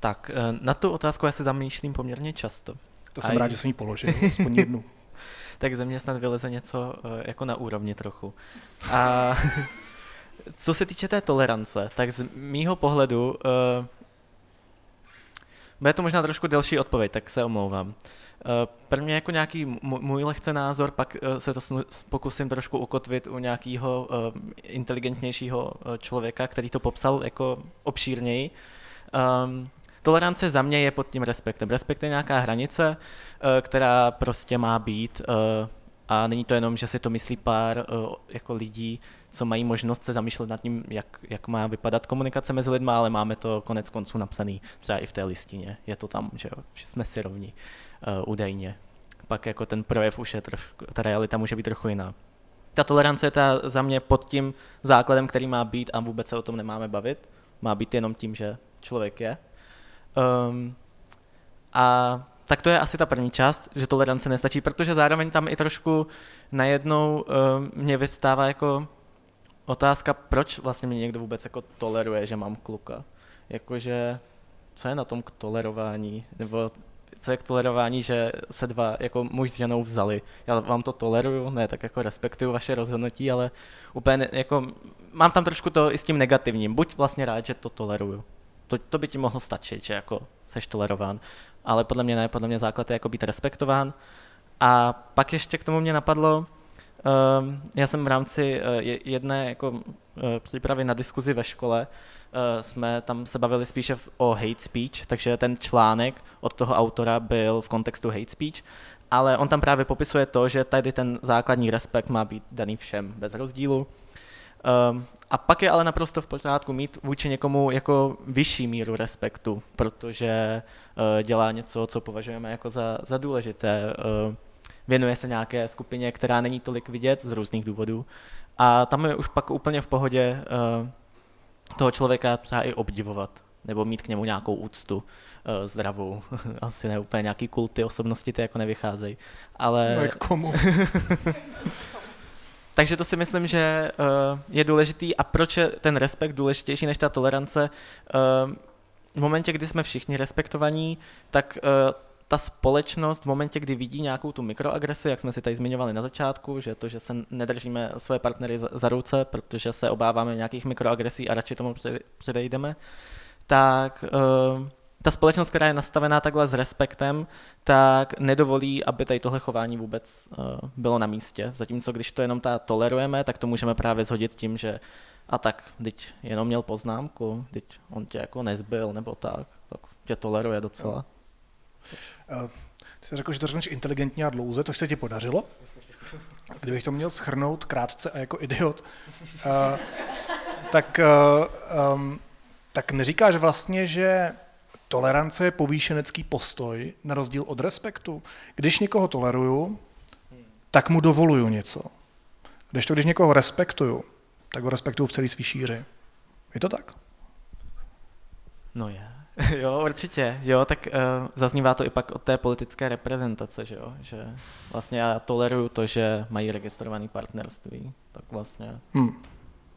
S5: tak eh, na tu otázku já se zamýšlím poměrně často.
S1: To jsem a rád, že jsem ji položil, aspoň jednu. (laughs)
S5: tak ze mě snad vyleze něco eh, jako na úrovni trochu. A (laughs) co se týče té tolerance, tak z mýho pohledu uh, bude to možná trošku delší odpověď, tak se omlouvám. Uh, prvně jako nějaký můj lehce názor, pak uh, se to pokusím trošku ukotvit u nějakého uh, inteligentnějšího člověka, který to popsal jako obšírněji. Um, tolerance za mě je pod tím respektem. Respekt je nějaká hranice, která prostě má být a není to jenom, že si to myslí pár jako lidí, co mají možnost se zamýšlet nad tím, jak, jak má vypadat komunikace mezi lidmi, ale máme to konec konců napsaný třeba i v té listině. Je to tam, že, že jsme si rovní uh, údajně. Pak jako ten projev už je trošku, ta realita může být trochu jiná. Ta tolerance je ta za mě pod tím základem, který má být a vůbec se o tom nemáme bavit. Má být jenom tím, že člověk je. Um, a tak to je asi ta první část, že tolerance nestačí, protože zároveň tam i trošku najednou um, mě vystává jako otázka, proč vlastně mě někdo vůbec jako toleruje, že mám kluka. Jakože, co je na tom k tolerování? Nebo co je k tolerování, že se dva jako muž s ženou vzali. Já vám to toleruju, ne, tak jako respektuju vaše rozhodnutí, ale úplně jako mám tam trošku to i s tím negativním. Buď vlastně rád, že to toleruju. To, to by ti mohlo stačit, že jako seš tolerován. Ale podle mě ne, podle mě základ je jako být respektován. A pak ještě k tomu mě napadlo, Ehm, já jsem v rámci eh, jedné jako eh, přípravy na diskuzi ve škole eh, jsme tam se bavili spíše o hate speech, takže ten článek od toho autora byl v kontextu hate speech, ale on tam právě popisuje to, že tady ten základní respekt má být daný všem bez rozdílu. A pak je ale naprosto v pořádku mít vůči někomu jako vyšší míru respektu, protože dělá něco, co považujeme jako za, za důležité věnuje se nějaké skupině, která není tolik vidět z různých důvodů. A tam je už pak úplně v pohodě uh, toho člověka třeba i obdivovat, nebo mít k němu nějakou úctu uh, zdravou. (laughs) Asi ne úplně nějaký kulty osobnosti, ty jako nevycházejí. Ale...
S1: No, k komu? (laughs)
S5: takže to si myslím, že uh, je důležitý a proč je ten respekt důležitější než ta tolerance. Uh, v momentě, kdy jsme všichni respektovaní, tak uh, ta společnost v momentě, kdy vidí nějakou tu mikroagresi, jak jsme si tady zmiňovali na začátku, že to, že se nedržíme své partnery za, ruce, protože se obáváme nějakých mikroagresí a radši tomu předejdeme, tak ta společnost, která je nastavená takhle s respektem, tak nedovolí, aby tady tohle chování vůbec uh, bylo na místě. Zatímco když to jenom ta tolerujeme, tak to můžeme právě zhodit tím, že a tak, teď jenom měl poznámku, teď on tě jako nezbyl, nebo tak, tak tě toleruje docela.
S1: Uh, ty jsi řekl, že to řekneš inteligentně a dlouze, to se ti podařilo. Kdybych to měl schrnout krátce a jako idiot, uh, tak, uh, um, tak neříkáš vlastně, že Tolerance je povýšenecký postoj na rozdíl od respektu. Když někoho toleruju, tak mu dovoluju něco. Když to, když někoho respektuju, tak ho respektuju v celé svý šíři. Je to tak?
S5: No je. (laughs) jo, určitě. Jo, tak uh, zaznívá to i pak od té politické reprezentace, že jo, že vlastně já toleruju to, že mají registrované partnerství, tak vlastně hmm.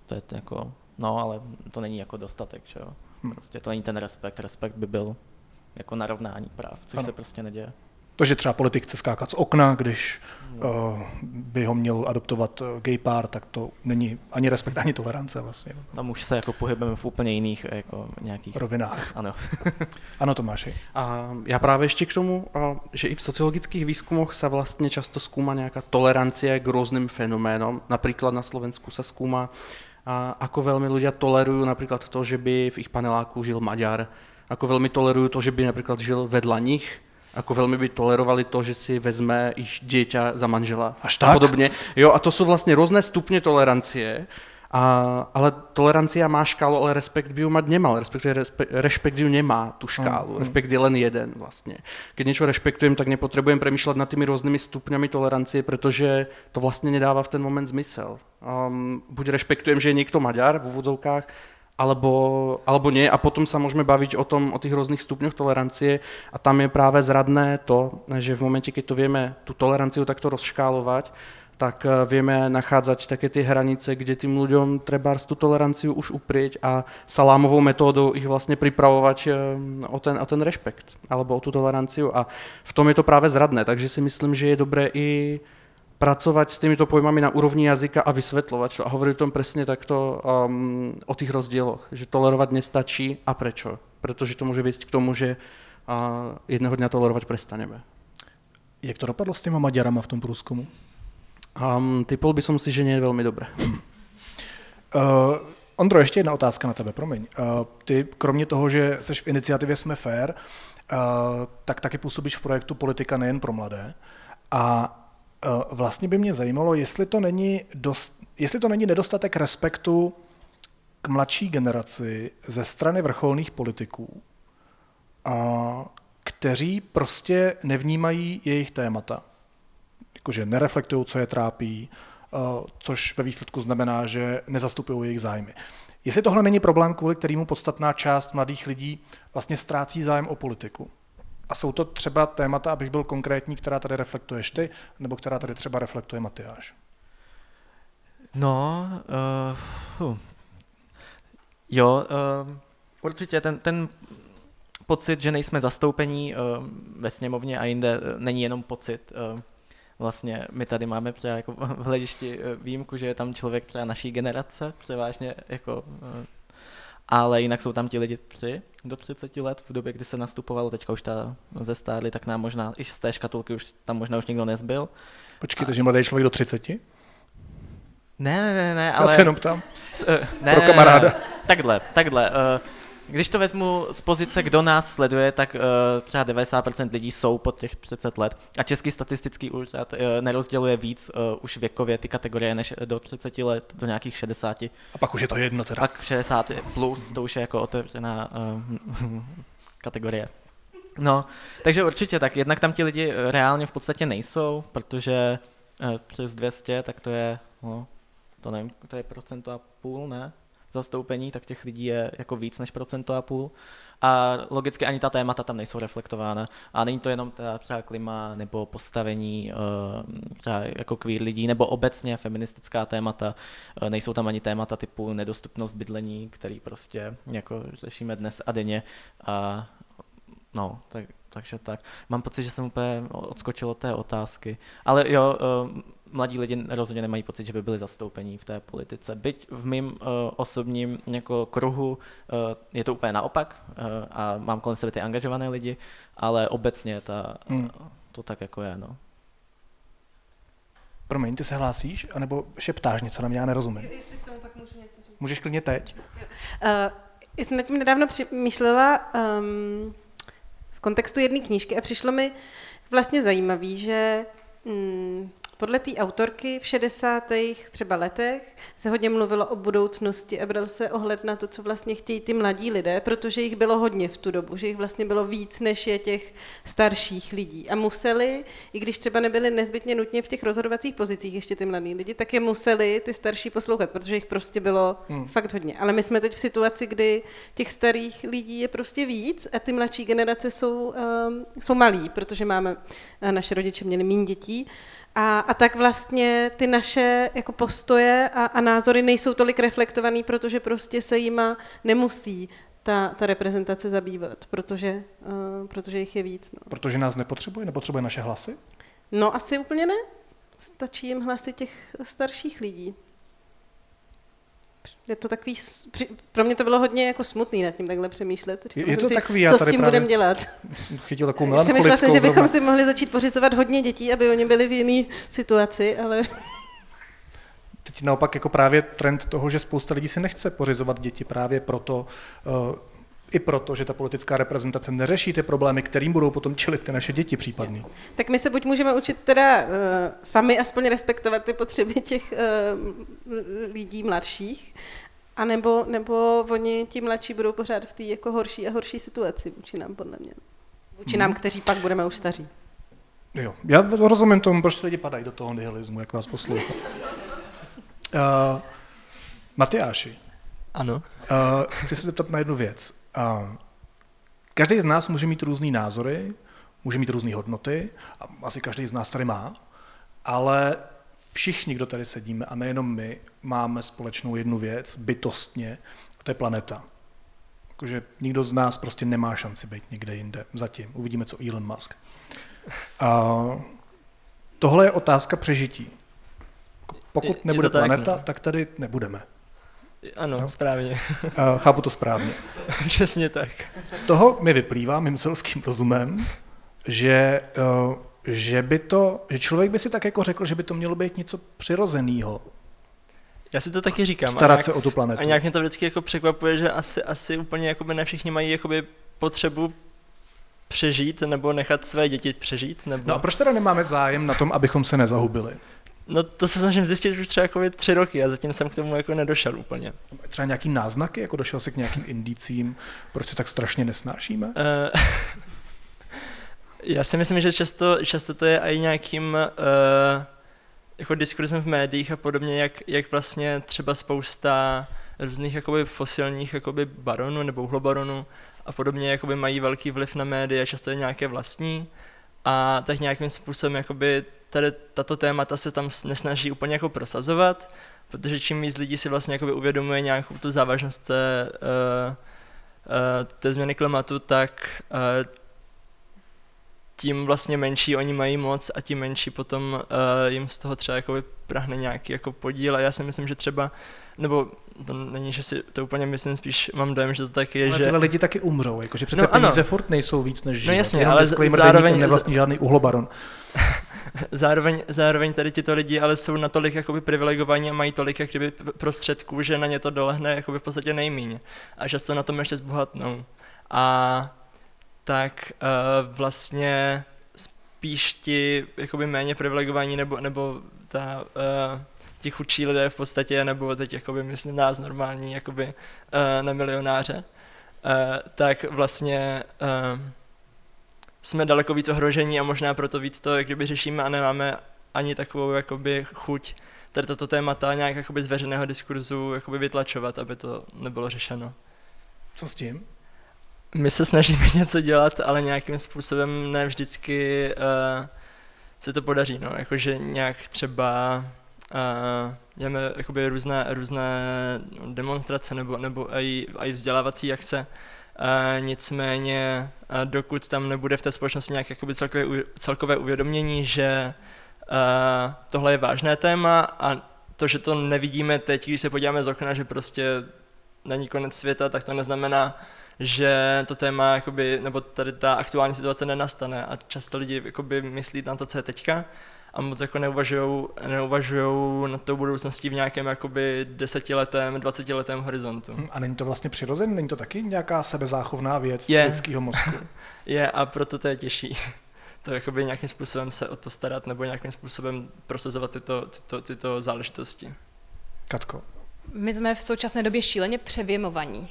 S5: to je to jako, no ale to není jako dostatek, že jo. Hmm. Prostě to není ten respekt. Respekt by byl jako narovnání práv, což ano. se prostě neděje.
S1: To, že třeba politik chce skákat z okna, když uh, by ho měl adoptovat eh, gay pár, tak to není ani respekt, ani tolerance vlastně.
S5: Tam už se jako pohybujeme v úplně jiných jako nějakých...
S1: Rovinách.
S5: Ano. (laughs)
S1: ano, Tomáši.
S3: A já právě ještě k tomu, že i v sociologických výzkumoch se vlastně často zkoumá nějaká tolerancie k různým fenoménom. Například na Slovensku se zkoumá a ako veľmi ľudia tolerujú napríklad to, že by v ich paneláku žil Maďar, ako veľmi tolerujú to, že by napríklad žil vedľa nich, ako veľmi by tolerovali to, že si vezme ich dieťa za manžela
S1: Až tak?
S3: a podobne. Jo, a to sú vlastne rôzne stupne tolerancie a, ale tolerancia má škálu, ale respekt by ju mať nemal, respektive respekt, respekt ju nemá, tu škálu. Mm. Respekt je len jeden vlastně. Keď niečo rešpektujem, tak nepotrebujem premýšľať nad tými rôznymi stupňami tolerancie, protože to vlastně nedává v ten moment zmysel. Um, buď rešpektujem, že je niekto Maďar v úvodzovkách, alebo, alebo nie a potom sa môžeme baviť o tom, o tých rôznych stupňoch tolerancie a tam je práve zradné to, že v momente, keď to vieme tú toleranciu takto rozškálovať, tak eh, vieme nachádzať také tie hranice, kde tým ľuďom treba tú toleranciu už uprieť a salámovou metódou ich vlastne pripravovať eh, o ten, o ten rešpekt alebo o tú toleranciu a v tom je to práve zradné, takže si myslím, že je dobré i pracovať s týmito pojmami na úrovni jazyka a vysvetľovať to a hovoriť o tom presne takto um, o tých rozdieloch, že tolerovať nestačí a prečo. Protože to může viesť k tomu, že uh, jedného dňa tolerovat prestaneme.
S1: Jak to dopadlo s těma Maďarama v tom průzkumu?
S3: Um, typol by som si, že nie je veľmi dobré.
S1: Uh, (laughs) Ondro, ještě jedna otázka na tebe, promiň. Uh, ty, kromě toho, že jsi v iniciativě Jsme fair, uh, tak taky působíš v projektu Politika nejen pro mladé. A uh, vlastně by mě zajímalo, jestli to není, dost, jestli to není nedostatek respektu k mladší generaci ze strany vrcholných politiků, uh, kteří prostě nevnímají jejich témata jakože nereflektují, co je trápí, eh, což ve výsledku znamená, že nezastupují jejich zájmy. Jestli tohle není problém, kvůli kterému podstatná část mladých lidí vlastně ztrácí zájem o politiku. A jsou to třeba témata, abych byl konkrétní, která tady reflektuješ ty, nebo která tady třeba reflektuje Matyáš?
S5: No, uh, uh. jo, uh, určitě ten, ten pocit, že nejsme zastoupení uh, ve sněmovně a jinde, není jenom pocit. Uh, vlastně my tady máme třeba jako (laughs) v hledišti eh, výjimku, že je tam člověk třeba naší generace, převážně jako eh, ale jinak jsou tam ti lidi tři do 30 let, v době, kdy se nastupovalo, teďka už ta ze stály, tak nám možná, i z té škatulky už tam možná už nikdo nezbyl.
S1: Počkej, takže mladý člověk do 30? Ne,
S5: ne, ne, ne,
S1: ale... Já se jenom tam.
S5: S, uh, ne,
S1: Pro kamaráda.
S5: Takhle, takhle. Uh, když to vezmu z pozice, kdo nás sleduje, tak uh, třeba 90% lidí jsou pod těch 30 let a Český statistický úřad uh, nerozděluje víc uh, už věkově ty kategorie než do 30 let, do nějakých 60.
S1: A pak už je to jedno teda.
S5: Pak 60 plus, to už je jako otevřená uh, kategorie. No, takže určitě tak. Jednak tam ti lidi reálně v podstatě nejsou, protože uh, přes 200, tak to je, no, to nevím, to je procento a půl, ne? Zastoupení, tak těch lidí je jako víc než procento a půl. A logicky ani ta témata tam nejsou reflektována. A není to jenom teda třeba klima nebo postavení uh, třeba jako queer lidí, nebo obecně feministická témata. Uh, nejsou tam ani témata typu nedostupnost bydlení, který prostě jako řešíme dnes a denně. A no, tak, takže tak. Mám pocit, že jsem úplně odskočil od té otázky. Ale jo, uh, mladí lidi rozhodně nemají pocit, že by byli zastoupení v té politice. Byť v mém uh, osobním jako kruhu uh, je to úplně naopak uh, a mám kolem sebe ty angažované lidi, ale obecně ta, hmm. uh, to tak jako je. No.
S1: Promiň, ty se hlásíš, anebo šeptáš něco, na mě já nerozumím. Jestli k tomu pak můžu něco říct. Můžeš klidně teď.
S2: Uh, já jsem nad tím nedávno přemýšlela um, v kontextu jedné knížky a přišlo mi vlastně zajímavé, že um, podle té autorky v 60. třeba letech se hodně mluvilo o budoucnosti a bral se ohled na to, co vlastně chtějí ty mladí lidé, protože jich bylo hodně v tu dobu, že jich vlastně bylo víc, než je těch starších lidí. A museli, i když třeba nebyli nezbytně nutně v těch rozhodovacích pozicích ještě ty mladí lidi, tak je museli ty starší poslouchat, protože jich prostě bylo hmm. fakt hodně. Ale my jsme teď v situaci, kdy těch starých lidí je prostě víc a ty mladší generace jsou, um, jsou malí, protože máme, naše rodiče měli méně dětí, a, a tak vlastně ty naše jako postoje a, a názory nejsou tolik reflektovaný, protože prostě se jima nemusí ta, ta reprezentace zabývat, protože, uh, protože jich je víc. No.
S1: Protože nás nepotřebuje? Nepotřebuje naše hlasy?
S2: No asi úplně ne. Stačí jim hlasy těch starších lidí je to takový, pro mě to bylo hodně jako smutný nad tím takhle přemýšlet.
S1: Říkám je to
S2: si,
S1: takový,
S2: co s tím budeme dělat.
S1: Chytil takovou melancholickou
S2: Přemýšlela jsem, že bychom si mohli začít pořizovat hodně dětí, aby oni byli v jiné situaci, ale...
S1: Teď naopak jako právě trend toho, že spousta lidí si nechce pořizovat děti právě proto, uh, i proto, že ta politická reprezentace neřeší ty problémy, kterým budou potom čelit ty naše děti případný.
S2: Tak my se buď můžeme učit teda uh, sami aspoň respektovat ty potřeby těch uh, lidí mladších, a nebo, nebo oni ti mladší budou pořád v té jako horší a horší situaci vůči nám, podle mě. Vůči hmm. nám, kteří pak budeme už staří.
S1: Jo, já rozumím tomu, proč lidi padají do toho nihilismu, jak vás poslouchám. Uh, (laughs) Matyáši.
S7: Ano.
S1: Uh, chci se zeptat na jednu věc. Uh, každý z nás může mít různé názory, může mít různé hodnoty, a asi každý z nás tady má, ale všichni, kdo tady sedíme, a nejenom my, máme společnou jednu věc, bytostně, a to je planeta. Jakože nikdo z nás prostě nemá šanci být někde jinde. Zatím. Uvidíme, co Elon Musk. A tohle je otázka přežití. Pokud nebude planeta, no. tak tady nebudeme.
S7: Ano, no? správně.
S1: A chápu to správně. (laughs)
S7: Přesně tak.
S1: Z toho mi vyplývá mým selským rozumem, že uh, že by to, že člověk by si tak jako řekl, že by to mělo být něco přirozeného.
S7: Já si to taky říkám.
S1: Starat nějak, se o tu planetu.
S7: A nějak mě to vždycky jako překvapuje, že asi, asi úplně jakoby ne všichni mají jakoby potřebu přežít nebo nechat své děti přežít. Nebo...
S1: No a proč teda nemáme zájem na tom, abychom se nezahubili?
S7: No to se snažím zjistit už třeba jako tři roky a zatím jsem k tomu jako nedošel úplně.
S1: Třeba nějaký náznaky, jako došel se k nějakým indicím, proč se tak strašně nesnášíme? Uh, (laughs)
S7: Já si myslím, že často, často to je i nějakým uh, jako diskurzem v médiích a podobně, jak, jak vlastně třeba spousta různých jakoby fosilních jakoby baronů nebo uhlobaronů a podobně jakoby mají velký vliv na média, často je nějaké vlastní a tak nějakým způsobem jakoby tady tato témata se tam nesnaží úplně jako prosazovat, protože čím víc lidí si vlastně jakoby uvědomuje nějakou tu závažnost té, uh, uh, té změny klimatu, tak uh, tím vlastně menší oni mají moc a tím menší potom jim z toho třeba jako prahne nějaký jako podíl. A já si myslím, že třeba, nebo to není, že si to úplně myslím, spíš mám dojem, že to tak je,
S1: ale
S7: že...
S1: tyhle lidi taky umřou, jakože přece no, peníze ano. furt nejsou víc než život.
S7: No jasně, Jenom ale zároveň...
S1: nevlastní žádný uhlobaron. (laughs)
S7: zároveň, zároveň tady tyto lidi ale jsou natolik jakoby privilegovaní a mají tolik jakoby prostředků, že na ně to dolehne jakoby v podstatě nejmíň. A často na tom ještě zbohatnou. A tak uh, vlastně spíš ti jakoby méně privilegovaní nebo, nebo ta, uh, ti chudší lidé v podstatě, nebo teď jakoby myslím nás normální jakoby uh, na milionáře, uh, tak vlastně uh, jsme daleko víc ohrožení a možná proto víc to jak kdyby řešíme a nemáme ani takovou jakoby chuť tady tato témata nějak jakoby z veřejného diskurzu jakoby vytlačovat, aby to nebylo řešeno.
S1: Co s tím?
S7: My se snažíme (laughs) něco dělat, ale nějakým způsobem ne vždycky uh, se to podaří, no, jakože nějak třeba děláme jakoby různé, různé demonstrace nebo, nebo i, i vzdělávací akce, Uh, nicméně, uh, dokud tam nebude v té společnosti nějaké jakoby celkové, celkové uvědomění, že uh, tohle je vážné téma a to, že to nevidíme teď, když se podíváme z okna, že prostě není konec světa, tak to neznamená, že to téma, jakoby, nebo tady ta aktuální situace nenastane. A často lidi jakoby, myslí na to, co je teďka a moc jako neuvažujou, neuvažujou na tou budoucností v nějakém jakoby desetiletém, dvacetiletém horizontu.
S1: Hm, a není to vlastně přirozené? Není to taky nějaká sebezáchovná věc je. lidského mozku? (laughs)
S7: je a proto to je těžší. (laughs) To jakoby nějakým způsobem se o to starat nebo nějakým způsobem prosazovat tyto, tyto, tyto záležitosti.
S1: Katko.
S6: My jsme v současné době šíleně převěmovaní.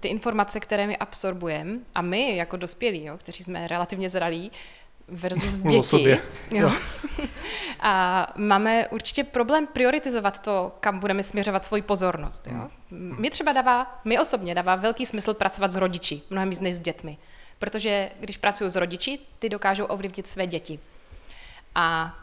S6: Ty informace, které my absorbujeme, a my jako dospělí, jo, kteří jsme relativně zralí, versus (laughs) děti. Sobě. Jo. (laughs) A máme určitě problém prioritizovat to, kam budeme směřovat svoji pozornost. Jo. Mi třeba dává, mi osobně dává velký smysl pracovat s rodiči, mnohem víc než s dětmi. Protože když pracuji s rodiči, ty dokážou ovlivnit své děti. A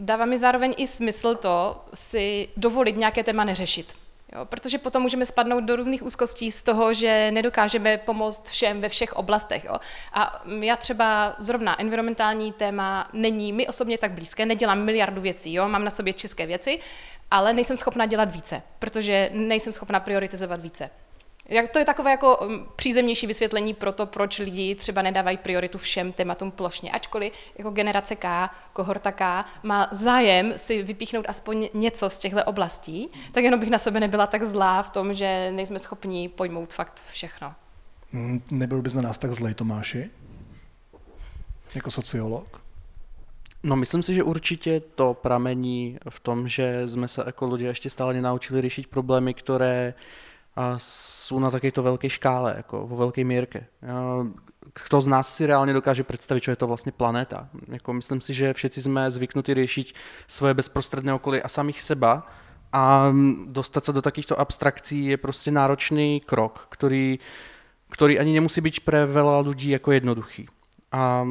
S6: dává mi zároveň i smysl to si dovolit nějaké téma neřešit. Jo, protože potom můžeme spadnout do různých úzkostí z toho, že nedokážeme pomoct všem ve všech oblastech. Jo. A já třeba zrovna environmentální téma není mi osobně tak blízké, nedělám miliardu věcí, jo, mám na sobě české věci, ale nejsem schopna dělat více, protože nejsem schopna prioritizovat více. Jak to je takové jako um, přízemnější vysvětlení pro to, proč lidi třeba nedávají prioritu všem tématům plošně. Ačkoliv jako generace K, kohorta K, má zájem si vypíchnout aspoň něco z těchto oblastí, tak jenom bych na sebe nebyla tak zlá v tom, že nejsme schopni pojmout fakt všechno.
S1: Hmm, nebyl bys na nás tak zlej, Tomáši? Jako sociolog?
S3: No myslím si, že určitě to pramení v tom, že jsme se jako lidé ještě stále nenaučili řešit problémy, které a jsou na takéto velké škále, jako vo velké mírke. Kto z nás si reálně dokáže představit, co je to vlastně planeta? Jako myslím si, že všetci jsme zvyknutí řešit svoje bezprostředné okolí a samých seba a dostat se do takýchto abstrakcí je prostě náročný krok, který, který ani nemusí být pre veľa lidí jako jednoduchý. A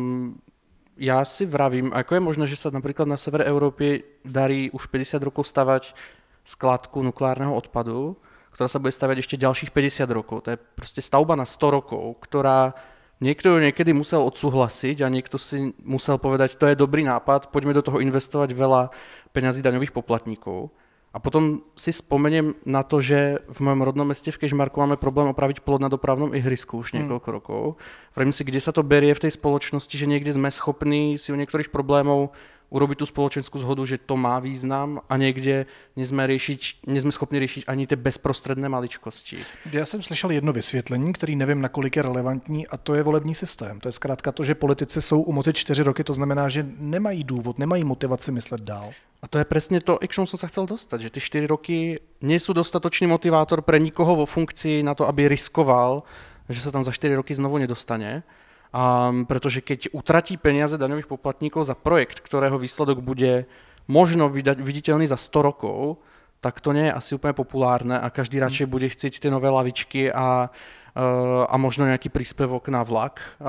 S3: já si vravím, jako je možné, že se například na sever Evropy darí už 50 rokov stavať skladku nukleárneho odpadu, ktorá sa bude stavět ještě dalších 50 rokov. To je prostě stavba na 100 rokov, ktorá Niekto niekedy musel odsúhlasiť a niekto si musel povedať, to je dobrý nápad, poďme do toho investovať veľa peňazí daňových poplatníkov. A potom si spomeniem na to, že v mojom rodnom meste v Kežmarku máme problém opraviť plod na dopravnom ihrisku už niekoľko hmm. rokov. Vravím si, kde sa to berie v tej spoločnosti, že niekde sme schopní si u niektorých problémov urobiť tú spoločenskú zhodu, že to má význam a někde nejsme, riešiť, nejsme schopni řešit ani ty bezprostředné maličkosti.
S1: Já jsem slyšel jedno vysvětlení, který nevím, nakolik je relevantní, a to je volební systém. To je zkrátka to, že politici jsou u moci čtyři roky, to znamená, že nemají důvod, nemají motivaci myslet dál.
S3: A to je přesně to, k čemu jsem se chcel dostat, že ty čtyři roky nejsou dostatočný motivátor pre nikoho vo funkci na to, aby riskoval, že se tam za čtyři roky znovu nedostane Um, protože keď utratí peniaze daňových poplatníkov za projekt, ktorého výsledok bude možno viditeľný za 100 rokov, tak to nie je asi úplně populárne a každý radšej hmm. bude chcieť ty nové lavičky a, uh, a možno nějaký príspevok na vlak, uh,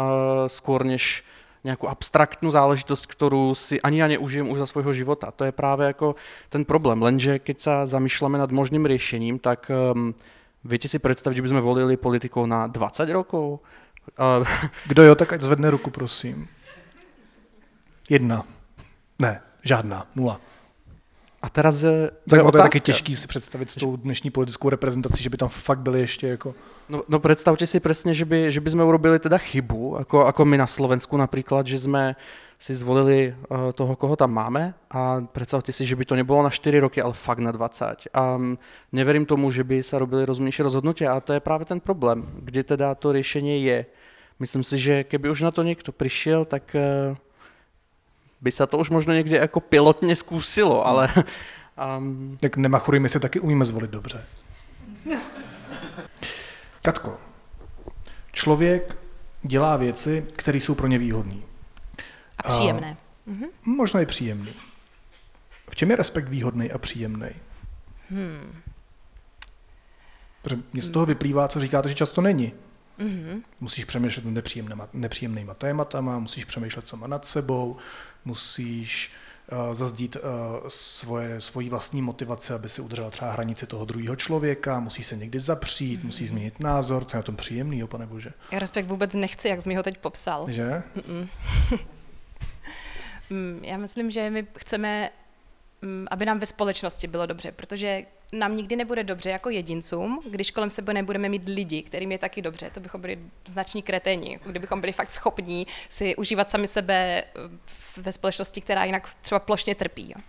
S3: skôr než nějakou abstraktnou záležitost, kterou si ani já neužijem už za svojho života. To je právě jako ten problém. Lenže keď sa zamýšľame nad možným riešením, tak um, viete si představit, že bychom volili politikov na 20 rokov?
S1: Uh, Kdo jo, tak ať zvedne ruku, prosím. Jedna. Ne, žádná, nula.
S3: A teraz
S1: je, to, je, to je taky těžký si představit s tou dnešní politickou reprezentací, že by tam fakt byli ještě jako...
S3: No, no představte si přesně, že by, že by jsme urobili teda chybu, jako, jako my na Slovensku například, že jsme si zvolili uh, toho, koho tam máme a představte si, že by to nebylo na 4 roky, ale fakt na 20. A um, neverím tomu, že by se robili rozumnější rozhodnutí a to je právě ten problém, kde teda to řešení je. Myslím si, že keby už na to někdo přišel, tak uh, by se to už možno někde jako pilotně zkusilo, ale... (laughs)
S1: Um... Jak nemachury, my si taky umíme zvolit dobře. Katko, člověk dělá věci, které jsou pro ně výhodné.
S6: A příjemné.
S1: Uh, možná i příjemný. V čem je respekt výhodný a příjemný? Hmm. Protože mě z toho vyplývá, co říkáte, že často není. Mm-hmm. Musíš přemýšlet nad nepříjemnýma, nepříjemnýma tématama, musíš přemýšlet sama nad sebou, musíš uh, zazdít uh, svoje, svoji vlastní motivace, aby si udržela třeba hranici toho druhého člověka, musíš se někdy zapřít, mm-hmm. musíš změnit názor, co je na tom příjemný, pane bože.
S6: Já respekt vůbec nechci, jak jsi mi ho teď popsal.
S1: Že? (laughs)
S6: Mm, já myslím, že my chceme, mm, aby nám ve společnosti bylo dobře, protože nám nikdy nebude dobře jako jedincům, když kolem sebe nebudeme mít lidi, kterým je taky dobře. To bychom byli znační kreténi, jako kdybychom byli fakt schopní si užívat sami sebe eh, ve společnosti, která jinak třeba plošně trpí. Jo.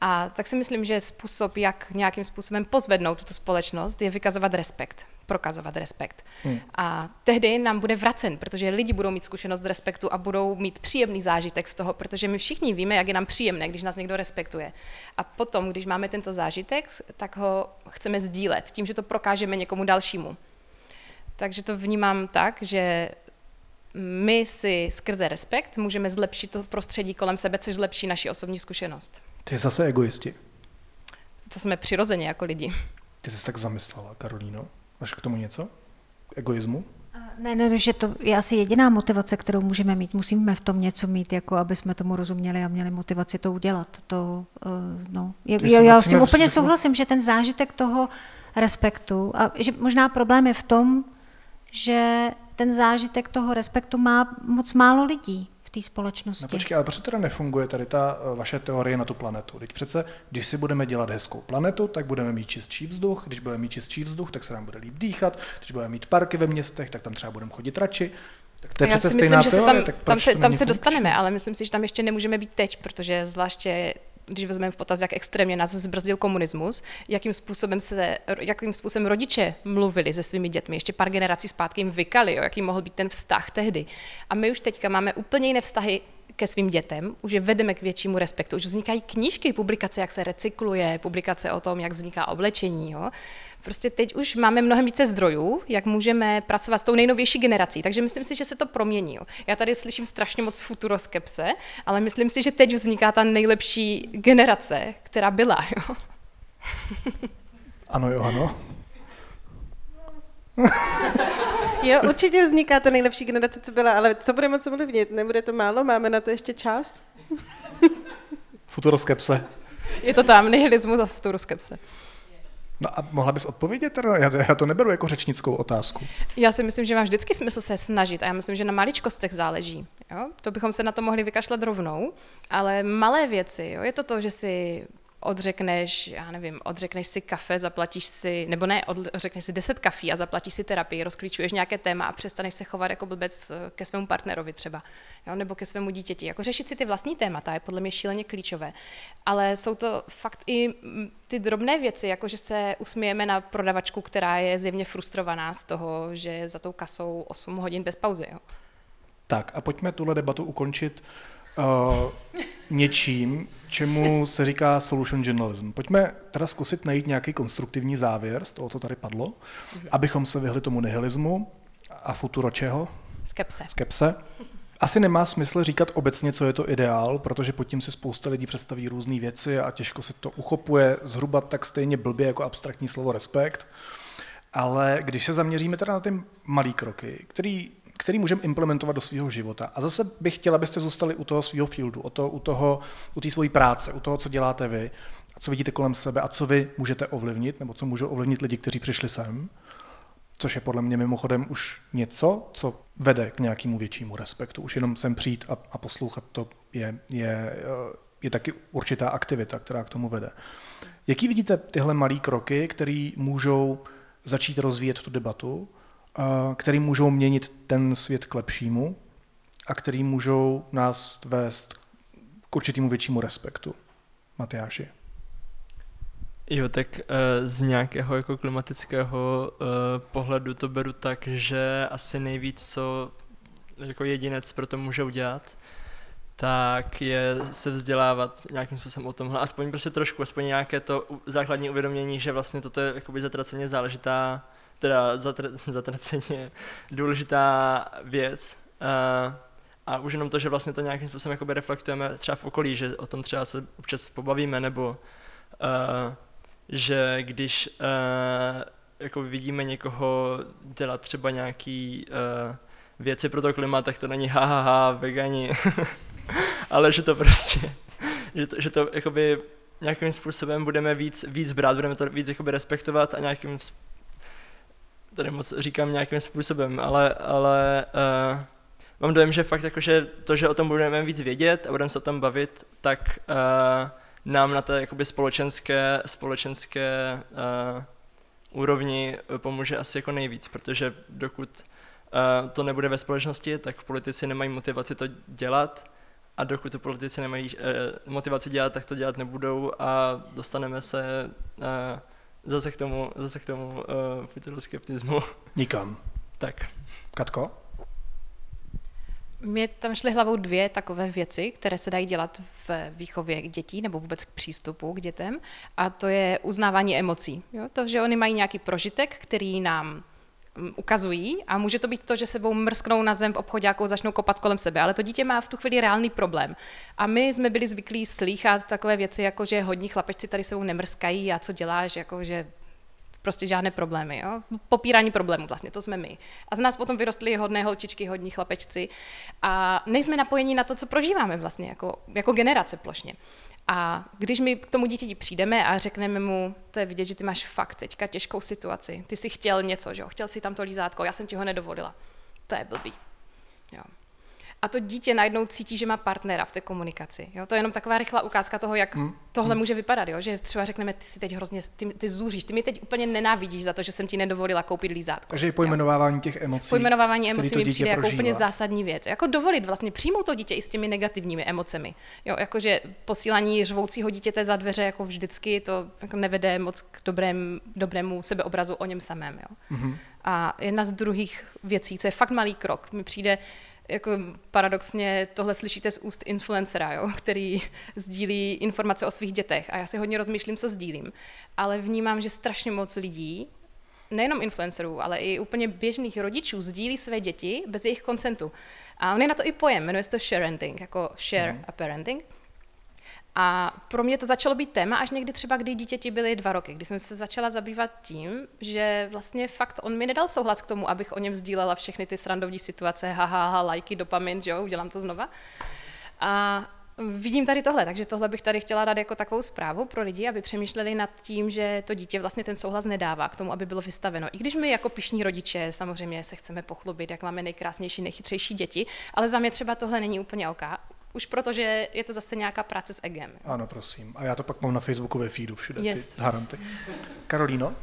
S6: A tak si myslím, že způsob, jak nějakým způsobem pozvednout tu společnost, je vykazovat respekt prokazovat respekt. Hmm. A tehdy nám bude vracen, protože lidi budou mít zkušenost respektu a budou mít příjemný zážitek z toho, protože my všichni víme, jak je nám příjemné, když nás někdo respektuje. A potom, když máme tento zážitek, tak ho chceme sdílet tím, že to prokážeme někomu dalšímu. Takže to vnímám tak, že my si skrze respekt můžeme zlepšit to prostředí kolem sebe, což zlepší naši osobní zkušenost.
S1: Ty zase egoisti.
S6: To jsme přirozeně jako lidi.
S1: Ty jsi tak zamyslela, Karolíno? Máš k tomu něco? Egoismu?
S4: Ne, ne, že to je asi jediná motivace, kterou můžeme mít. Musíme v tom něco mít, jako aby jsme tomu rozuměli a měli motivaci to udělat. To, uh, no. Já, já, já s tím úplně souhlasím, že ten zážitek toho respektu a že možná problém je v tom, že ten zážitek toho respektu má moc málo lidí té společnosti. No
S1: počkej, ale proč teda nefunguje tady ta eh, vaše teorie na tu planetu? Teď přece, když si budeme dělat hezkou planetu, tak budeme mít čistší vzduch, když budeme mít čistší vzduch, tak se nám bude líp dýchat, když budeme mít parky ve městech, tak tam třeba budeme chodit radši.
S6: Tak to je Já si myslím, že teorie, se tam, tam se, tam se dostaneme, ale myslím si, že tam ještě nemůžeme být teď, protože zvláště když vezmeme v potaz, jak extrémně nás zbrzdil komunismus, jakým způsobem, se, jakým způsobem rodiče mluvili se svými dětmi, ještě pár generací zpátky jim vykali, jo, jaký mohl být ten vztah tehdy. A my už teďka máme úplně jiné vztahy ke svým dětem, už je vedeme k většímu respektu, už vznikají knížky, publikace, jak se recykluje, publikace o tom, jak vzniká oblečení. Jo. Prostě teď už máme mnohem více zdrojů, jak můžeme pracovat s tou nejnovější generací, takže myslím si, že se to promění. Jo. Já tady slyším strašně moc futuroskepse, ale myslím si, že teď vzniká ta nejlepší generace, která byla. Jo.
S1: Ano, Johano. (laughs)
S2: Jo, určitě vzniká ta nejlepší generace, co byla, ale co bude moc ovlivnit? Nebude to málo? Máme na to ještě čas? (laughs)
S1: Futuroskepse.
S6: Je to tam, nihilismus a futuroskepse.
S1: No a mohla bys odpovědět? Teda? Já, já to neberu jako řečnickou otázku.
S6: Já si myslím, že má vždycky smysl se snažit a já myslím, že na maličkostech záleží. Jo? To bychom se na to mohli vykašlat rovnou, ale malé věci, jo? je to to, že si odřekneš, já nevím, odřekneš si kafe, zaplatíš si, nebo ne, odřekneš si 10 kafí a zaplatíš si terapii, rozklíčuješ nějaké téma a přestaneš se chovat jako blbec eh, ke svému partnerovi třeba, jo, nebo ke svému dítěti. Jako řešit si ty vlastní témata je podle mě šíleně klíčové. Ale jsou to fakt i mm, ty drobné věci, jako že se usmějeme na prodavačku, která je zjevně frustrovaná z toho, že za tou kasou 8 hodin bez pauzy. Jo.
S1: Tak a pojďme tuhle debatu ukončit uh, něčím, čemu se říká solution journalism. Pojďme teda zkusit najít nějaký konstruktivní závěr z toho, co tady padlo, mm-hmm. abychom se vyhli tomu nihilismu a futuro čeho?
S6: Skepse.
S1: Skepse. Asi nemá smysl říkat obecně, co je to ideál, protože pod tím si spousta lidí představí různé věci a těžko se to uchopuje zhruba tak stejně blbě jako abstraktní slovo respekt. Ale když se zaměříme teda na ty malé kroky, který který můžeme implementovat do svého života. A zase bych chtěl, abyste zůstali u toho svého fieldu, u, to, u, toho, u té svojí práce, u toho, co děláte vy, a co vidíte kolem sebe a co vy můžete ovlivnit, nebo co můžou ovlivnit lidi, kteří přišli sem, což je podle mě mimochodem už něco, co vede k nějakému většímu respektu. Už jenom sem přijít a, a poslouchat to je, je, je taky určitá aktivita, která k tomu vede. Jaký vidíte tyhle malé kroky, které můžou začít rozvíjet tu debatu který můžou měnit ten svět k lepšímu a který můžou nás vést k určitému většímu respektu. Matyáši.
S7: Jo, tak uh, z nějakého jako klimatického uh, pohledu to beru tak, že asi nejvíc, co jako jedinec pro to může udělat, tak je se vzdělávat nějakým způsobem o tomhle, aspoň prostě trošku, aspoň nějaké to základní uvědomění, že vlastně toto je jakoby zatraceně záležitá teda zatr- (laughs) zatraceně důležitá věc. Uh, A už jenom to, že vlastně to nějakým způsobem jakoby reflektujeme třeba v okolí, že o tom třeba se občas pobavíme, nebo uh, že když uh, jako vidíme někoho dělat třeba nějaký uh, věci pro to klima, tak to není ha, ha, ha vegani, (laughs) ale že to prostě, že to, že to jakoby nějakým způsobem budeme víc, víc brát, budeme to víc jakoby respektovat a nějakým tady moc říkám nějakým způsobem, ale, ale uh, mám dojem, že fakt jakože to, že o tom budeme víc vědět a budeme se o tom bavit, tak uh, nám na té jakoby společenské, společenské uh, úrovni pomůže asi jako nejvíc, protože dokud uh, to nebude ve společnosti, tak politici nemají motivaci to dělat a dokud to politici nemají uh, motivaci dělat, tak to dělat nebudou a dostaneme se uh, zase k tomu, zase k tomu uh, futuroskeptismu. (laughs)
S1: Nikam.
S7: Tak.
S1: Katko?
S6: Mě tam šly hlavou dvě takové věci, které se dají dělat v výchově k dětí nebo vůbec k přístupu k dětem. A to je uznávání emocí. Jo? To, že oni mají nějaký prožitek, který nám ukazují a může to být to, že sebou mrsknou na zem v obchodě a začnou kopat kolem sebe, ale to dítě má v tu chvíli reálný problém. A my jsme byli zvyklí slýchat takové věci, jako že hodní chlapečci tady sebou nemrskají a co děláš, jako že prostě žádné problémy. Jo? Popírání problémů vlastně, to jsme my. A z nás potom vyrostly hodné holčičky, hodní chlapečci a nejsme napojeni na to, co prožíváme vlastně jako, jako generace plošně. A když my k tomu dítěti přijdeme a řekneme mu, to je vidět, že ty máš fakt teďka těžkou situaci, ty si chtěl něco, že jo? chtěl si tam to lízátko, já jsem ti ho nedovolila. To je blbý. Jo a to dítě najednou cítí, že má partnera v té komunikaci. Jo? To je jenom taková rychlá ukázka toho, jak hmm. tohle hmm. může vypadat. Jo? Že třeba řekneme, ty si teď hrozně, ty, ty zůříš, ty mi teď úplně nenávidíš za to, že jsem ti nedovolila koupit lízátko.
S1: Takže pojmenovávání těch emocí.
S6: Pojmenovávání emocí mi přijde jako úplně zásadní věc. Jako dovolit vlastně přijmout to dítě i s těmi negativními emocemi. Jo? Jakože posílání řvoucího dítěte za dveře jako vždycky to jako nevede moc k dobrém, dobrému sebeobrazu o něm samém. Jo? Hmm. A jedna z druhých věcí, co je fakt malý krok, mi přijde, jako paradoxně tohle slyšíte z úst influencera, jo, který sdílí informace o svých dětech a já si hodně rozmýšlím, co sdílím, ale vnímám, že strašně moc lidí, nejenom influencerů, ale i úplně běžných rodičů sdílí své děti bez jejich koncentu. A on je na to i pojem, jmenuje se to sharenting, jako share mm. a parenting. A pro mě to začalo být téma až někdy třeba, kdy dítěti byly dva roky, kdy jsem se začala zabývat tím, že vlastně fakt on mi nedal souhlas k tomu, abych o něm sdílela všechny ty srandovní situace, haha, ha, lajky, dopamin, jo, udělám to znova. A vidím tady tohle, takže tohle bych tady chtěla dát jako takovou zprávu pro lidi, aby přemýšleli nad tím, že to dítě vlastně ten souhlas nedává k tomu, aby bylo vystaveno. I když my jako pišní rodiče samozřejmě se chceme pochlubit, jak máme nejkrásnější, nejchytřejší děti, ale za mě třeba tohle není úplně OK už protože je to zase nějaká práce s egem.
S1: Ano, prosím. A já to pak mám na Facebooku ve feedu všude,
S6: yes.
S1: ty haranty. Karolíno?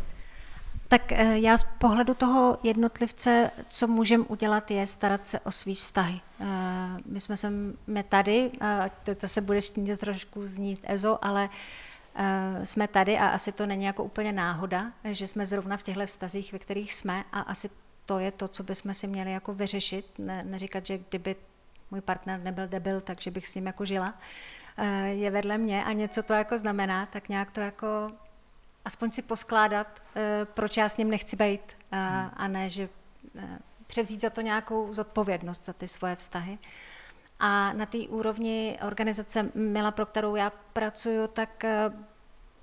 S4: Tak eh, já z pohledu toho jednotlivce, co můžeme udělat, je starat se o svý vztahy. Eh, my jsme sem, my tady, to, to se bude trošku znít EZO, ale eh, jsme tady a asi to není jako úplně náhoda, že jsme zrovna v těchto vztazích, ve kterých jsme a asi to je to, co bychom si měli jako vyřešit, ne, neříkat, že kdyby můj partner nebyl debil, takže bych s ním jako žila, eh, je vedle mě a něco to jako znamená, tak nějak to jako aspoň si poskládat, eh, proč já s ním nechci být a, a ne, že eh, převzít za to nějakou zodpovědnost za ty svoje vztahy. A na té úrovni organizace Mila, pro kterou já pracuji, tak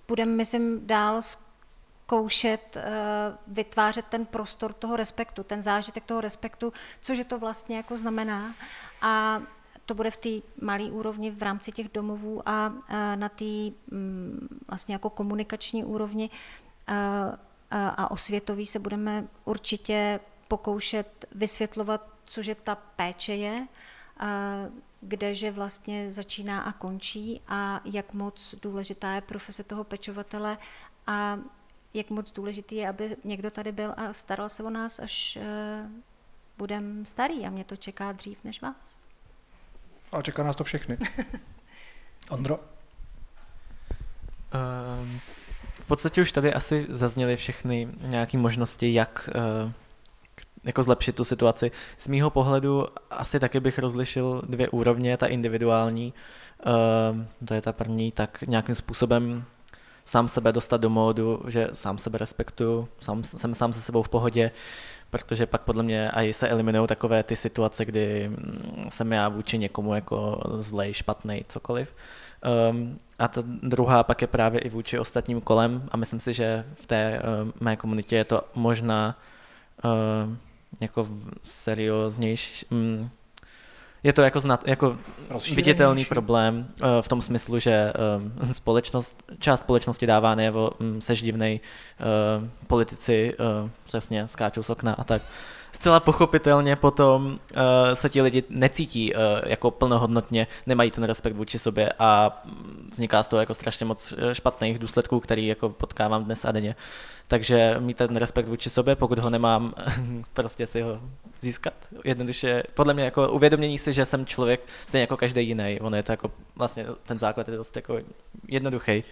S4: budeme, myslím, dál zkoušet vytvářet ten prostor toho respektu, ten zážitek toho respektu, což je to vlastně jako znamená. A to bude v té malé úrovni v rámci těch domovů a, na té mm, vlastně jako komunikační úrovni a osvětový se budeme určitě pokoušet vysvětlovat, cože ta péče je, kdeže vlastně začíná a končí a jak moc důležitá je profese toho pečovatele a jak moc důležitý je, aby někdo tady byl a staral se o nás, až budem starý a mě to čeká dřív než vás.
S1: Ale čeká nás to všechny. (laughs) Ondro?
S5: Um, v podstatě už tady asi zazněly všechny nějaké možnosti, jak uh, jako zlepšit tu situaci. Z mýho pohledu asi taky bych rozlišil dvě úrovně, ta individuální, uh, to je ta první, tak nějakým způsobem sám sebe dostat do módu, že sám sebe respektuju, sám, jsem sám se sebou v pohodě, protože pak podle mě i se eliminují takové ty situace, kdy mm, jsem já vůči někomu jako zlej, špatný, cokoliv. Um, a ta druhá pak je právě i vůči ostatním kolem a myslím si, že v té uh, mé komunitě je to možná uh, jako serióznější, um, je to jako, znat, jako viditelný problém uh, v tom smyslu, že um, společnost, část společnosti dává najevo, um, seš divnej, uh, politici přesně skáčou z okna a tak. Zcela pochopitelně potom se ti lidi necítí jako plnohodnotně, nemají ten respekt vůči sobě a vzniká z toho jako strašně moc špatných důsledků, který jako potkávám dnes a denně. Takže mít ten respekt vůči sobě, pokud ho nemám, (laughs) prostě si ho získat. Jednoduše, podle mě jako uvědomění si, že jsem člověk stejně jako každý jiný. Ono je to jako vlastně ten základ je dost jako jednoduchý.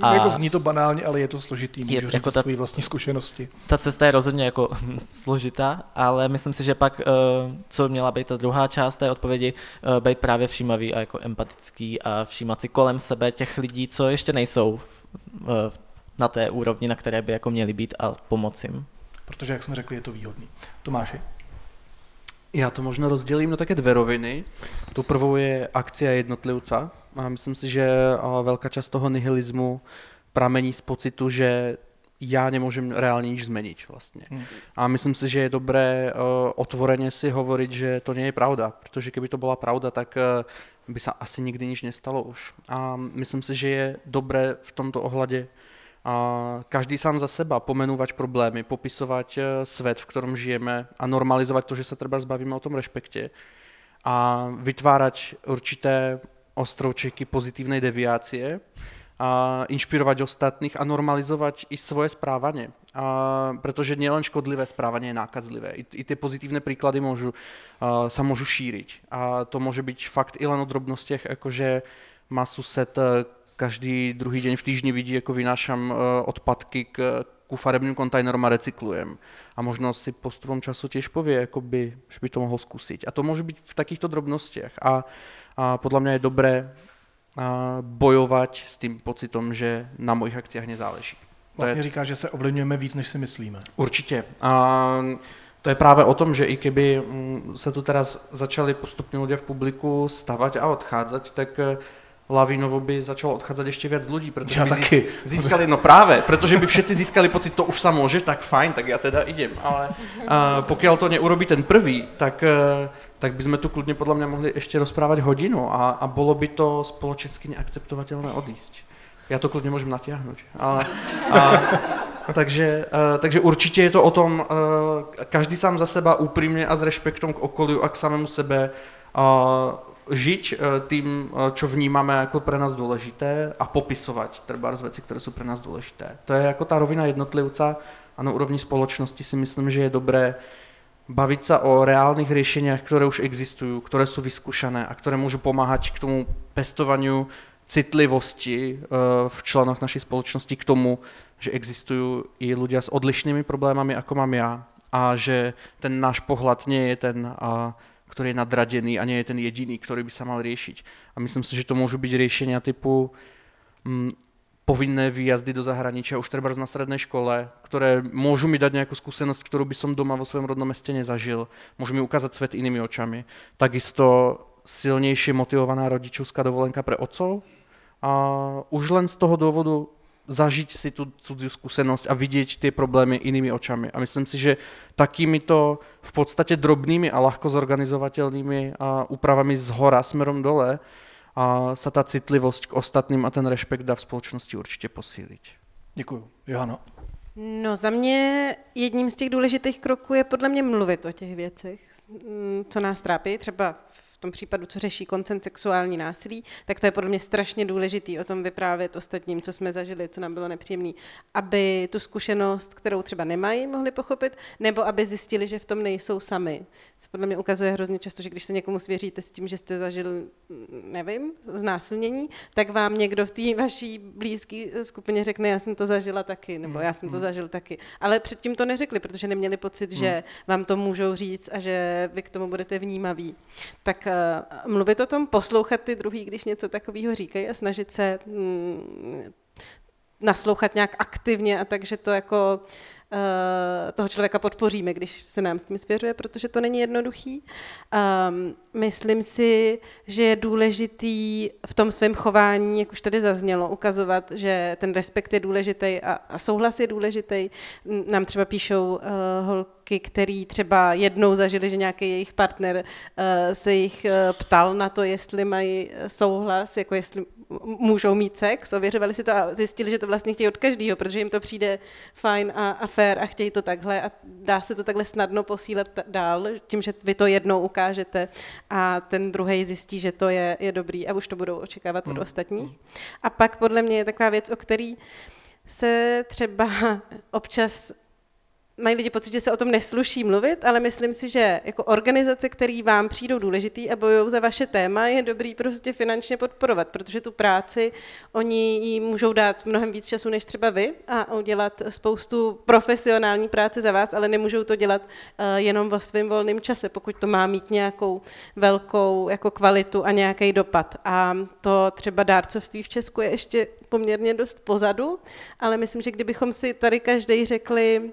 S1: A jako zní to banálně, ale je to složitý, můžu je, říct jako ta, své vlastní zkušenosti.
S5: Ta cesta je rozhodně jako (laughs) složitá, ale myslím si, že pak, eh, co měla být ta druhá část té odpovědi, eh, být právě všímavý a jako empatický a všímat si kolem sebe těch lidí, co ještě nejsou v na té úrovni, na které by jako měli být a pomoci jim.
S1: Protože, jak jsme řekli, je to výhodný. Tomáši?
S3: Já to možno rozdělím na také dvě roviny. Tu prvou je akcia jednotlivca. A myslím si, že velká část toho nihilismu pramení z pocitu, že já nemůžem reálně nič změnit vlastně. Hmm. A myslím si, že je dobré uh, otvoreně si hovoriť, že to je pravda, protože kdyby to byla pravda, tak uh, by se asi nikdy nič nestalo už. A myslím si, že je dobré v tomto ohledě a každý sám za seba pomenúvať problémy, popisovať eh, svet, v ktorom žijeme a normalizovať to, že sa treba zbavíme o tom respekte a vytvárať určité ostrovčeky pozitívnej deviácie a inšpirovať ostatných a normalizovať i svoje správanie. A, pretože nielen škodlivé správanie je nákazlivé. I, i tie pozitívne príklady môžu, a, sa môžu šíriť. A to môže byť fakt i len o drobnostiach, akože má sused eh, každý druhý den v týždni vidí, jako vynášám eh, odpadky k, ku farebným kontajnerom a recyklujem. A možno si postupom času těž pově, jako by, že by to mohl zkusit. A to může být v takýchto drobnostiach. A, a podle mě je dobré a bojovat s tím pocitom, že na mojich akciách nezáleží.
S1: Vlastně je... říká, že se ovlivňujeme víc, než si myslíme.
S3: Určitě. A to je právě o tom, že i kdyby mm, se tu teraz začali postupně lidé v publiku stavať a odcházet, tak lavinovo by začalo odchádzať ešte viac ľudí, pretože ja by taky. získali, no práve, pretože by všetci získali pocit, to už sa môže, tak fajn, tak ja teda idem. Ale uh, pokiaľ to neurobí ten prvý, tak, uh, tak by sme tu kľudne podľa mňa mohli ešte rozprávať hodinu a, a bolo by to spoločensky neakceptovateľné odísť. Já to klidně můžem natiahnuť. Ale, a, takže, uh, takže určitě je to o tom, uh, každý sám za seba úprimně a s respektom k okoliu a k samému sebe uh, žiť eh, tým, eh, čo vnímáme jako pre nás důležité a popisovat třeba z věci, které jsou pre nás důležité. To je jako ta rovina jednotlivca a na úrovni společnosti si myslím, že je dobré bavit se o reálných řešeniach, které už existují, které jsou vyskúšané a které můžu pomáhat k tomu pestovaniu citlivosti eh, v členoch naší společnosti k tomu, že existují i ľudia s odlišnými problémami, jako mám já, a že ten náš pohled nie je ten ktorý je nadradený a nie je ten jediný, ktorý by sa mal riešiť. A myslím si, že to môžu byť riešenia typu mm, povinné výjazdy do zahraničia už treba na strednej škole, ktoré môžu mi dať nejakú skúsenosť, ktorú by som doma vo svojom rodnom meste nezažil. Môžu mi ukázať svet inými očami. Takisto silnejšie motivovaná rodičovská dovolenka pre otcov. A už len z toho dôvodu zažiť si tu cudziu skúsenosť a vidieť tie problémy inými očami. A myslím si, že takýmito v podstate drobnými a ľahko zorganizovateľnými úpravami z hora smerom dole a sa tá citlivosť k ostatným a ten rešpekt dá v společnosti určitě posílit.
S1: Děkuji. Johano.
S2: No za mě jedním z těch důležitých kroků je podle mě mluvit o těch věcech, co nás trápí, třeba v tom případu, co řeší koncent sexuální násilí, tak to je podle mě strašně důležitý o tom vyprávět ostatním, co jsme zažili, co nám bylo nepříjemné, aby tu zkušenost, kterou třeba nemají, mohli pochopit, nebo aby zjistili, že v tom nejsou sami. To podle mě ukazuje hrozně často, že když se někomu svěříte s tím, že jste zažil, nevím, znásilnění, tak vám někdo v té vaší blízké skupině řekne, já jsem to zažila taky, nebo já jsem to hmm. zažil taky. Ale předtím to neřekli, protože neměli pocit, že hmm. vám to můžou říct a že vy k tomu budete vnímaví. Tak mluvit o tom, poslouchat ty druhý, když něco takového říkají a snažit se mm, naslouchat nějak aktivně a takže to jako uh, toho člověka podpoříme, když se nám s tím svěřuje, protože to není jednoduchý. Um, myslím si, že je důležitý v tom svém chování, jak už tady zaznělo, ukazovat, že ten respekt je důležitý a, souhlas je důležitý. Nám třeba píšou uh, holky, který třeba jednou zažili, že nějaký jejich partner uh, se jich uh, ptal na to, jestli mají souhlas, jako jestli můžou mít sex, ověřovali si to a zjistili, že to vlastně chtějí od každého, protože jim to přijde fajn a, a fair a chtějí to takhle a dá se to takhle snadno posílat dál, tím, že vy to jednou ukážete a ten druhý zjistí, že to je, je dobrý a už to budou očekávat od mm. ostatních. A pak podle mě je taková věc, o který se třeba občas mají lidi pocit, že se o tom nesluší mluvit, ale myslím si, že jako organizace, které vám přijdou důležitý a bojují za vaše téma, je dobrý prostě finančně podporovat, protože tu práci oni jí můžou dát mnohem víc času než třeba vy a udělat spoustu profesionální práce za vás, ale nemůžou to dělat uh, jenom vo svém volném čase, pokud to má mít nějakou velkou jako kvalitu a nějaký dopad. A to třeba dárcovství v Česku je ještě poměrně dost pozadu, ale myslím, že kdybychom si tady každý řekli,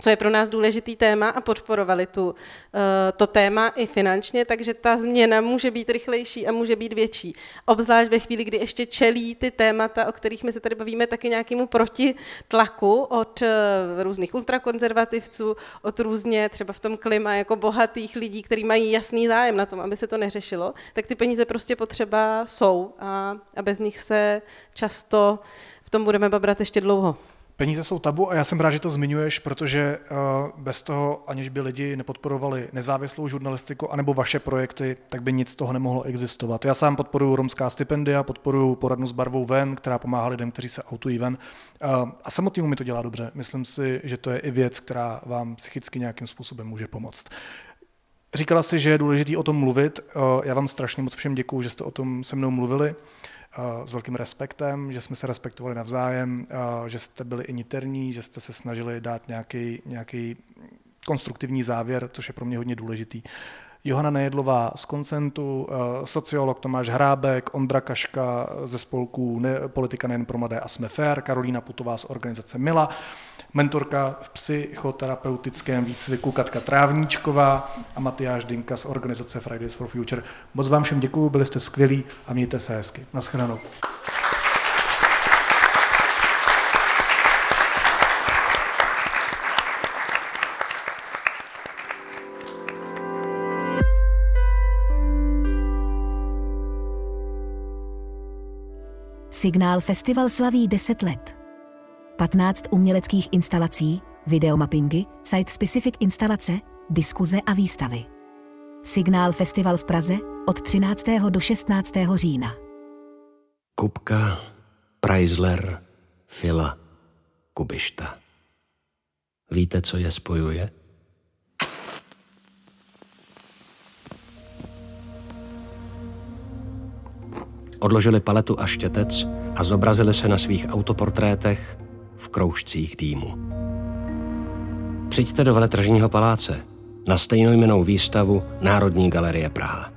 S2: co je pro nás důležitý téma a podporovali tu, eh, to téma i finančně, takže ta změna může být rychlejší a může být větší. Obzvlášť ve chvíli, kdy ještě čelí ty témata, o kterých my se tady bavíme, taky nějakému protitlaku od eh, různých ultrakonzervativců, od různě třeba v tom klima jako bohatých lidí, kteří mají jasný zájem na tom, aby se to neřešilo, tak ty peníze prostě potřeba jsou a, a bez nich se často v tom budeme babrat ještě dlouho.
S1: Peníze jsou tabu a já jsem rád, že to zmiňuješ, protože uh, bez toho, aniž by lidi nepodporovali nezávislou žurnalistiku anebo vaše projekty, tak by nic z toho nemohlo existovat. Já sám podporuji romská stipendia, podporuji poradnu s barvou ven, která pomáhá lidem, kteří se autují ven. Uh, a samotnému mi to dělá dobře. Myslím si, že to je i věc, která vám psychicky nějakým způsobem může pomoct. Říkala si, že je důležité o tom mluvit. Uh, já vám strašně moc všem děkuju, že jste o tom se mnou mluvili s velkým respektem, že jsme se respektovali navzájem, že jste byli i niterní, že jste se snažili dát nějaký, nějaký konstruktivní závěr, což je pro mě hodně důležitý. Johana Nejedlová z Koncentu, sociolog Tomáš Hrábek, Ondra Kaška ze spolku ne, Politika nejen pro mladé a jsme fair, Karolína Putová z organizace Mila, mentorka v psychoterapeutickém výcviku Katka Trávníčková a Matyáš Dinka z organizace Fridays for Future. Moc vám všem děkuji, byli jste skvělí a mějte se hezky. Naschledanou.
S8: Signál Festival slaví 10 let. 15 uměleckých instalací, videomappingy, site-specific instalace, diskuze a výstavy. Signál Festival v Praze od 13. do 16. října.
S9: Kupka, Preisler, Fila, Kubišta. Víte, co je spojuje? Odložili paletu a štětec a zobrazili se na svých autoportrétech v kroužcích dýmu. Přijďte do veletržního paláce na stejnojmenou výstavu Národní galerie Praha.